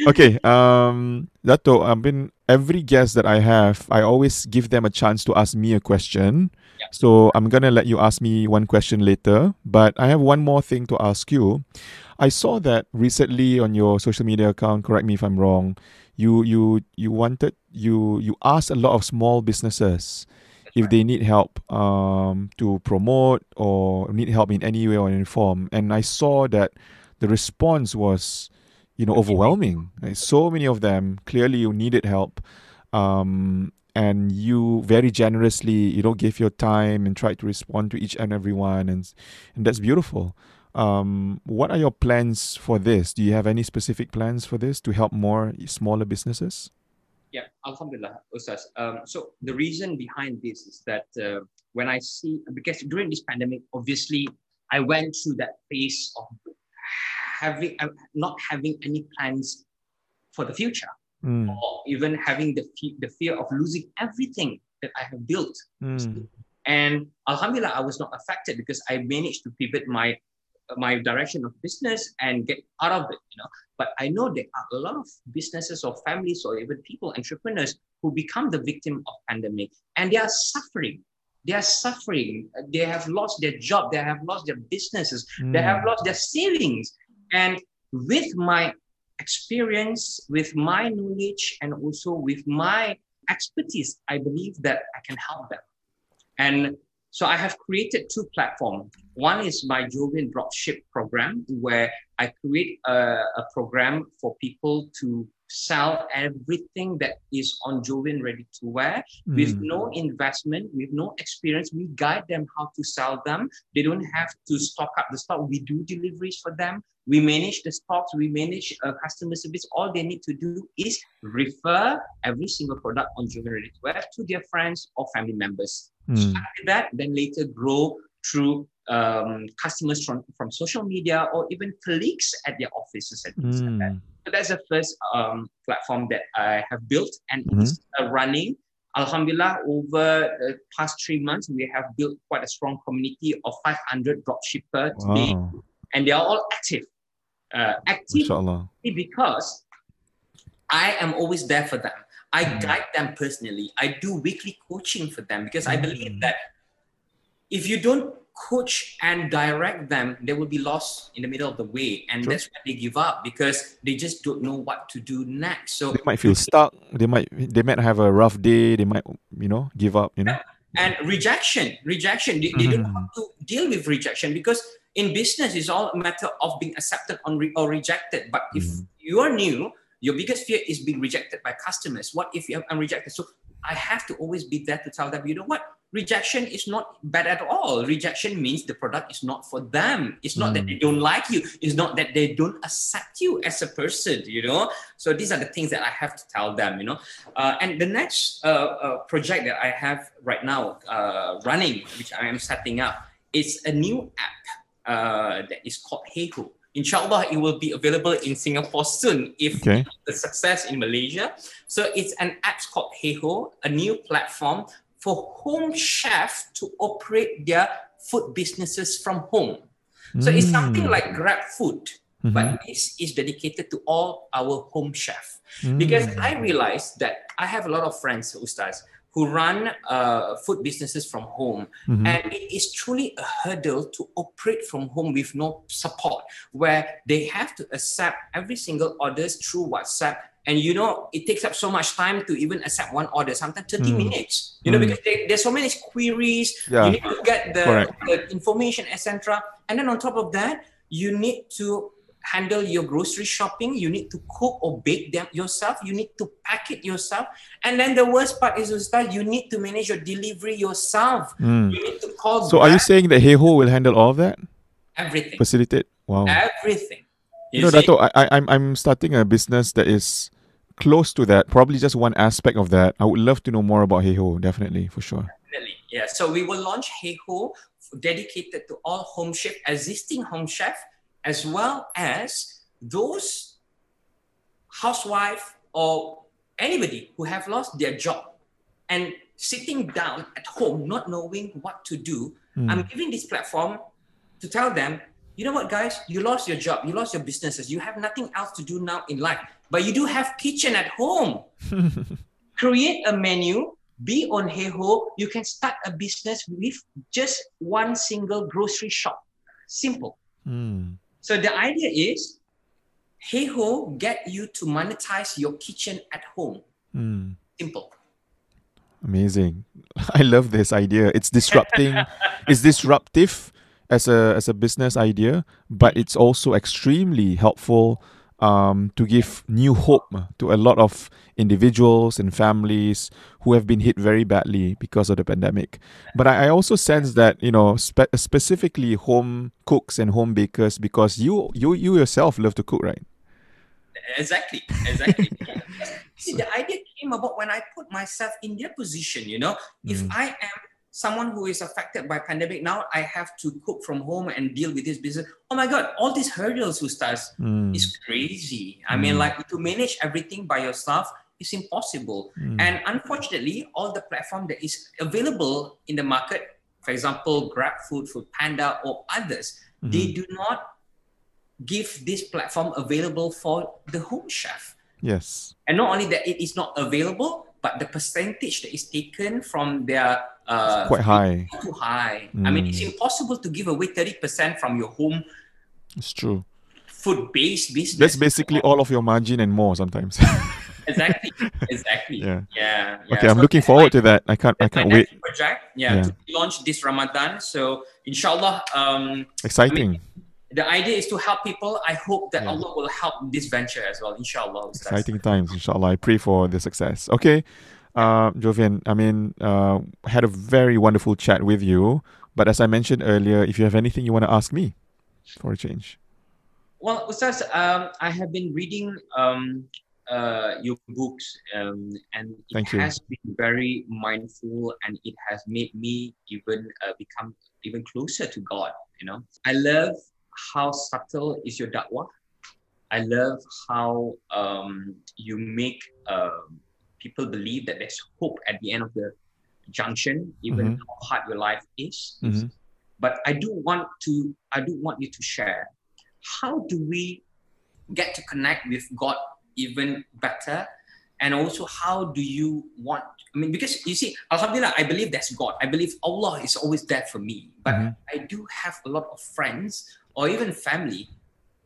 okay, um, Dato, I've been every guest that I have, I always give them a chance to ask me a question. Yeah. So I'm gonna let you ask me one question later, but I have one more thing to ask you. I saw that recently on your social media account. Correct me if I'm wrong. You you you wanted you you asked a lot of small businesses if they need help um, to promote or need help in any way or any form, and I saw that the response was you know overwhelming. Right? so many of them clearly you needed help um, and you very generously you know gave your time and tried to respond to each and every one and and that's beautiful. Um, what are your plans for this? Do you have any specific plans for this to help more smaller businesses? Yeah alhamdulillah ustaz. Um, so the reason behind this is that uh, when i see because during this pandemic obviously i went through that phase of having uh, not having any plans for the future mm. or even having the, the fear of losing everything that I have built. Mm. And Alhamdulillah, I was not affected because I managed to pivot my my direction of business and get out of it, you know. But I know there are a lot of businesses or families or even people, entrepreneurs who become the victim of pandemic and they are suffering. They are suffering. They have lost their job. They have lost their businesses. Mm. They have lost their savings. And with my experience, with my knowledge, and also with my expertise, I believe that I can help them. And so I have created two platforms. One is my Jovian Dropship program, where I create a, a program for people to sell everything that is on Jovian ready to wear mm. with no investment, with no experience. We guide them how to sell them. They don't have to stock up the stock. We do deliveries for them. We manage the stocks. We manage uh, customer service. All they need to do is refer every single product on Jovian ready to wear to their friends or family members. Mm. So after that, then later grow through um, customers from, from social media or even colleagues at their offices and things mm. like that. So that's the first um, platform that I have built and mm-hmm. it's uh, running. Alhamdulillah, over the past three months, we have built quite a strong community of 500 dropshippers today, and they are all active. Uh, active Inshallah. because I am always there for them. I Mm. guide them personally. I do weekly coaching for them because I believe Mm. that if you don't coach and direct them, they will be lost in the middle of the way. And True. that's when they give up because they just don't know what to do next. So They might feel stuck. They might they might have a rough day. They might you know give up. You know. and rejection rejection they, they don't know Mhm. how to deal with rejection because in business it's all a matter of being accepted or, re- or rejected but if Mhm. you are new your biggest fear is being rejected by customers what if you- i'm rejected so i have to always be there to tell them you know what rejection is not bad at all rejection means the product is not for them it's not that Mm. they don't like you it's not that they don't accept you as a person you know so these are the things that i have to tell them you know uh, and the next uh, uh, project that I have right now uh, running, which I am setting up, is a new app uh, that is called Heyho. Inshallah, it will be available in Singapore soon if Okay. the success in Malaysia. So it's an app called Heyho, a new platform for home chef to operate their food businesses from home. So it's something Mm. like Grab Food, Mhm. but this is dedicated to all our home chef because Mm. I realized that I have a lot of friends, Ustaz, who run uh, food businesses from home, Mhm. and it is truly a hurdle to operate from home with no support, where they have to accept every single orders through WhatsApp. And you know, it takes up so much time to even accept one order, sometimes 30 Mm. minutes. You know, Mm. because they, there's so many queries, Yeah. you need to get the, the information, etc. And then on top of that, you need to handle your grocery shopping. You need to cook or bake them yourself. You need to pack it yourself. And then the worst part is, Ustaz, you need to manage your delivery yourself. Mm. You need to call So are you saying that Heyho will handle all of that? everything, Facilitate? Wow. everything. You know, see? Dato, I, I, I'm I'm starting a business that is close to that. Probably just one aspect of that. I would love to know more about Heyho. Definitely, for sure. Definitely. Yeah. So we will launch Heyho dedicated to all home chef, existing home chef, as well as those housewife or anybody who have lost their job and sitting down at home not knowing what to do. Mm. I'm giving this platform to tell them, you know what, guys, you lost your job, you lost your businesses, you have nothing else to do now in life, but you do have kitchen at home create a menu, be on Heyho, you can start a business with just one single grocery shop. Simple. Mm. So the idea is Heyho get you to monetize your kitchen at home. Mm. Simple. Amazing. I love this idea. It's disrupting. it's disruptive as a as a business idea, but it's also extremely helpful um, to give new hope to a lot of individuals and families who have been hit very badly because of the pandemic. But I, I also sense that you know spe- specifically home cooks and home bakers because you you you yourself love to cook, right? Exactly. Exactly. See, the idea came about when I put myself in their position, you know. If Mm. I am someone who is affected by pandemic now, I have to cook from home and deal with this business. Oh my God, all these hurdles, Ustaz, Mm. is crazy. I mean, Mm. like to manage everything by yourself is impossible. Mm. And unfortunately, all the platform that is available in the market, for example, GrabFood, Food for Panda, or others, they Mhm. do not give this platform available for the home chef. Yes. And not only that, it is not available, but the percentage that is taken from their uh, Quite high. too high. I mean, it's Mm. impossible to give away 30% from your home It's true. food-based business. That's basically all of your margin and more sometimes. exactly, exactly. Yeah. yeah. yeah. okay, I'm looking forward my- to that. I can't I can't wait. Project, yeah, Yeah. to be launched this Ramadan. So, inshallah, um, Exciting. the idea is to help people. I hope that Yeah. Allah will help this venture as well. Inshallah. Exciting times, inshallah. I pray for the success. Okay. Uh, Jovian, I mean, uh, had a very wonderful chat with you. But as I mentioned earlier, if you have anything you want to ask me for a change. Well, Ustaz, um, I have been reading um, uh, your books, um, and it Thank you. has been very mindful, and it has made me even uh, become even closer to God. You know, I love how subtle is your da'wah. I love how um, you make um, people believe that there's hope at the end of the junction, even Mhm. how hard your life is. Mhm. But I do want to, I do want you to share how do we get to connect with God even better? And also, how do you want? I mean, because you see, Alhamdulillah, I believe that's God. I believe Allah is always there for me. But Mhm. I do have a lot of friends or even family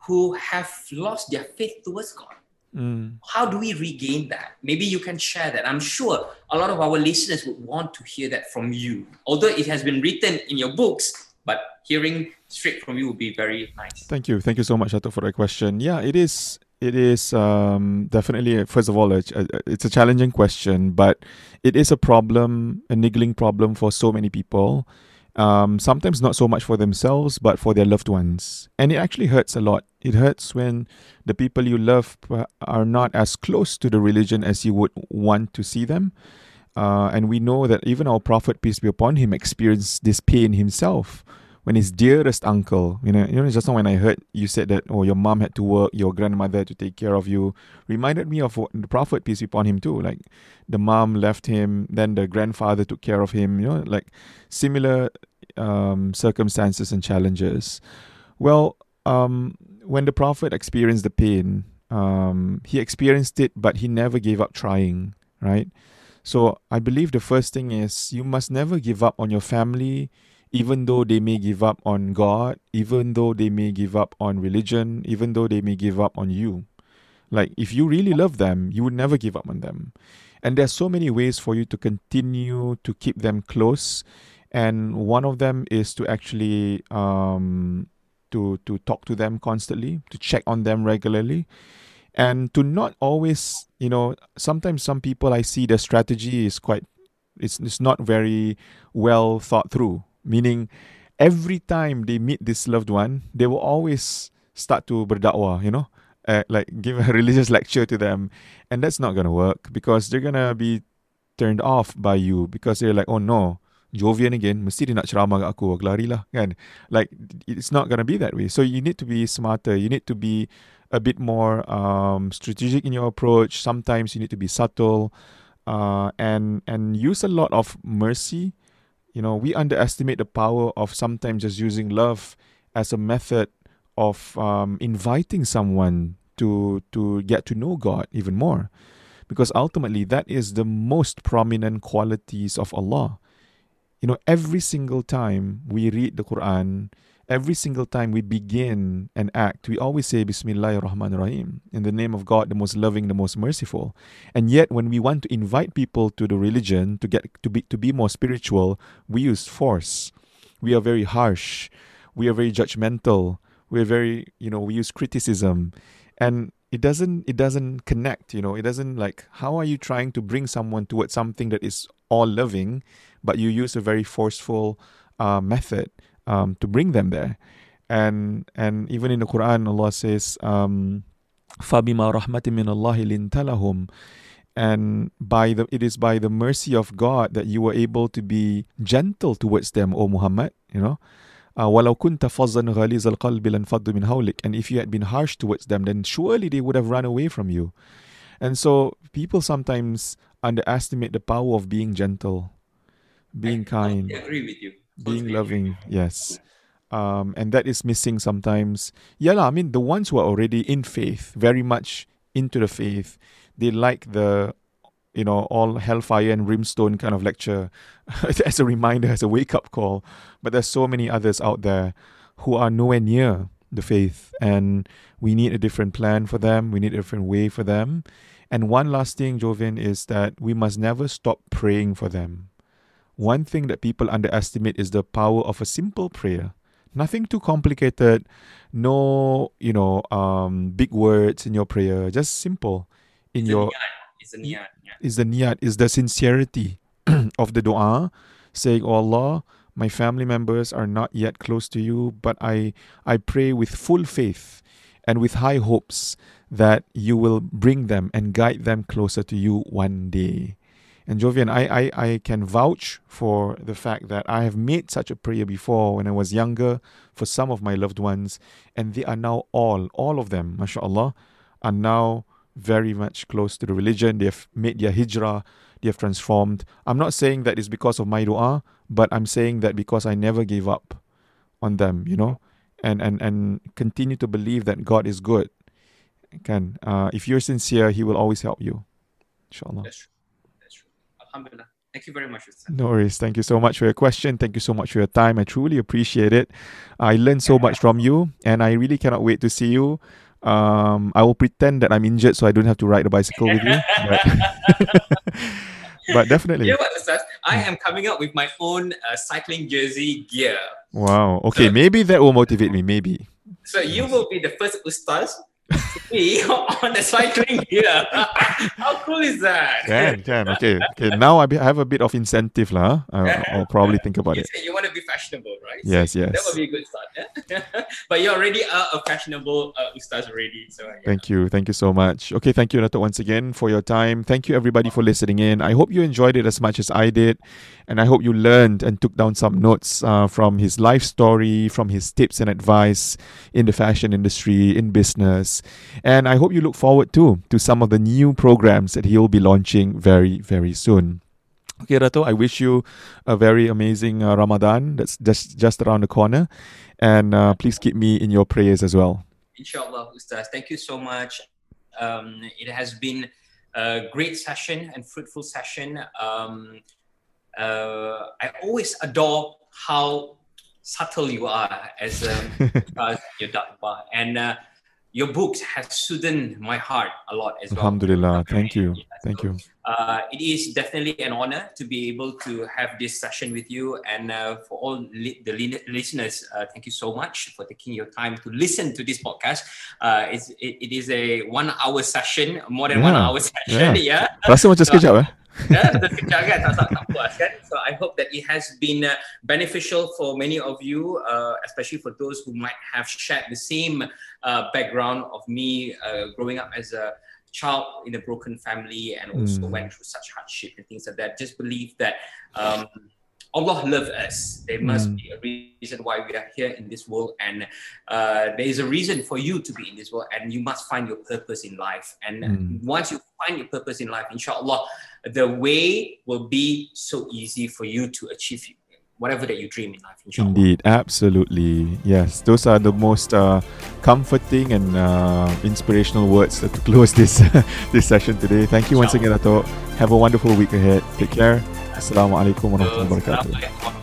who have lost their faith towards God. Mm. How do we regain that? Maybe you can share that. I'm sure a lot of our listeners would want to hear that from you. Although it has been written in your books, but hearing straight from you would be very nice. Thank you. Thank you so much, Dato, for that question. Yeah, it is. It is um, definitely, first of all, it's a challenging question, but it is a problem, a niggling problem for so many people. Um, sometimes not so much for themselves, but for their loved ones. And it actually hurts a lot. It hurts when the people you love are not as close to the religion as you would want to see them. Uh, and we know that even our Prophet, peace be upon him, experienced this pain himself when his dearest uncle, you know, you know, just now when I heard you said that, oh, your mom had to work, your grandmother to take care of you, reminded me of the Prophet, peace be upon him, too. Like the mom left him, then the grandfather took care of him, you know, like similar um, circumstances and challenges. Well, um, when the Prophet experienced the pain, um, he experienced it, but he never gave up trying, right? So I believe the first thing is you must never give up on your family, even though they may give up on God, even though they may give up on religion, even though they may give up on you. Like if you really love them, you would never give up on them. And there's so many ways for you to continue to keep them close. And one of them is to actually um, to to talk to them constantly, to check on them regularly and to not always you know sometimes some people i see the strategy is quite it's, it's not very well thought through meaning every time they meet this loved one they will always start to berdakwah you know? Uh, like give a religious lecture to them. And that's not going to work because they're going to be turned off by you because they're like oh no. Jovian again. Mesti dia nak ceramah kat aku. Aku lah kan? Like it's not to be that way. So you need to be smarter. You need to be a bit more um, strategic in your approach. Sometimes you need to be subtle, uh, and and use a lot of mercy. You know, we underestimate the power of sometimes just using love as a method of um, inviting someone to to get to know God even more, because ultimately that is the most prominent qualities of Allah. You know, every single time we read the Quran, every single time we begin an act, we always say Bismillah Rahman Rahim, in the name of God, the most loving, the most merciful. And yet, when we want to invite people to the religion to get to be to be more spiritual, we use force. We are very harsh. We are very judgmental. We're very, you know, we use criticism, and it doesn't it doesn't connect. You know, it doesn't like how are you trying to bring someone towards something that is all loving, but you use a very forceful uh, method um, to bring them there. And and even in the Quran, Allah says, um, "Fabima rahmatin min Allahi lintalahum." And by the it is by the mercy of God that you were able to be gentle towards them, O Muhammad. You know, walau kunta fazzan ghaliz al-qalbi lanfaddu min hawlik. And if you had been harsh towards them, then surely they would have run away from you. And so people sometimes underestimate the power of being gentle, being I kind totally agree with you. Being loving yes. Um and that is missing sometimes. Yeah lah, i mean the ones who are already in faith very much into the faith they like the you know all hellfire and brimstone kind of lecture as a reminder as a wake up call. But there's so many others out there who are nowhere near the faith and we need a different plan for them. We need a different way for them. And one last thing Jovian is that we must never stop praying for them one thing that people underestimate is the power of a simple prayer. Nothing too complicated, no, you know, um, big words in your prayer. Just simple. In It's your niyat. It's a niyat. Yeah. is the niyat, is the sincerity of the dua, saying, Oh Allah, my family members are not yet close to you, but I I pray with full faith and with high hopes that you will bring them and guide them closer to you one day. And Jovian, I, I, I can vouch for the fact that I have made such a prayer before when I was younger for some of my loved ones, and they are now all, all of them, mashallah, are now very much close to the religion. They have made their hijrah, they have transformed. I'm not saying that it's because of my dua, but I'm saying that because I never gave up on them, you know, and and and continue to believe that God is good. Can uh, if you're sincere, He will always help you. Inshallah. Alhamdulillah. Thank you very much. Ustaz. No worries. Thank you so much for your question. Thank you so much for your time. I truly appreciate it. I learned so much from you, and I really cannot wait to see you. Um, I will pretend that I'm injured so I don't have to ride a bicycle with you. But, but definitely. You know what, Ustaz? I am coming up with my own uh, cycling jersey gear. Wow. Okay, So- maybe that will motivate me. Maybe. So you will be the first Ustaz to be on the cycling gear. How cool is that? Can, can. Okay. Okay. Now I, be, I have a bit of incentive, lah. huh? I'll, I'll probably think about You it. you want to be fashionable, right? Yes, That yes. That would be a good start. Yeah? but you already are a fashionable uh, Ustaz already. So yeah. Thank you. Thank you so much. Okay, thank you, Dato, once again for your time. Thank you, everybody, for listening in. I hope you enjoyed it as much as I did. And I hope you learned and took down some notes uh, from his life story, from his tips and advice in the fashion industry, in business. And I hope you look forward too to some of the new programs that he'll be launching very, very soon. Okay, Dato, I wish you a very amazing uh, Ramadan that's just, just around the corner. And uh, please keep me in your prayers as well. Inshallah, Ustaz. Thank you so much. Um, it has been a great session and fruitful session. Um, uh, I always adore how subtle you are as um, your Dakwa. And uh, your books have soothed my heart a lot as well. Alhamdulillah. Thank you. Yeah, Thank so, you. Uh, it is definitely an honor to be able to have this session with you. And uh, for all li- the li- listeners, uh, thank you so much for taking your time to listen to this podcast. Uh, it's, it, it is a one hour session, more than one hour session. Yeah. Rasa macam sekejap eh? Ya, betul sekejap kan tak, tak, tak puas kan so I hope that it has been uh, beneficial for many of you uh, especially for those who might have shared the same uh, background of me uh, growing up as a child in a broken family and also Mm. went through such hardship and things like that just believe that um, Allah loves us. There must Mm. be a reason why we are here in this world, and uh, there is a reason for you to be in this world, and you must find your purpose in life. And Mm. once you find your purpose in life, inshallah, the way will be so easy for you to achieve whatever that you dream in life. Inshallah. Indeed, absolutely. Yes, those are the most uh, comforting and uh, inspirational words to close this this session today. Thank you once again, Dato. Have a wonderful week ahead. Take care. Assalamualaikum warahmatullahi wabarakatuh.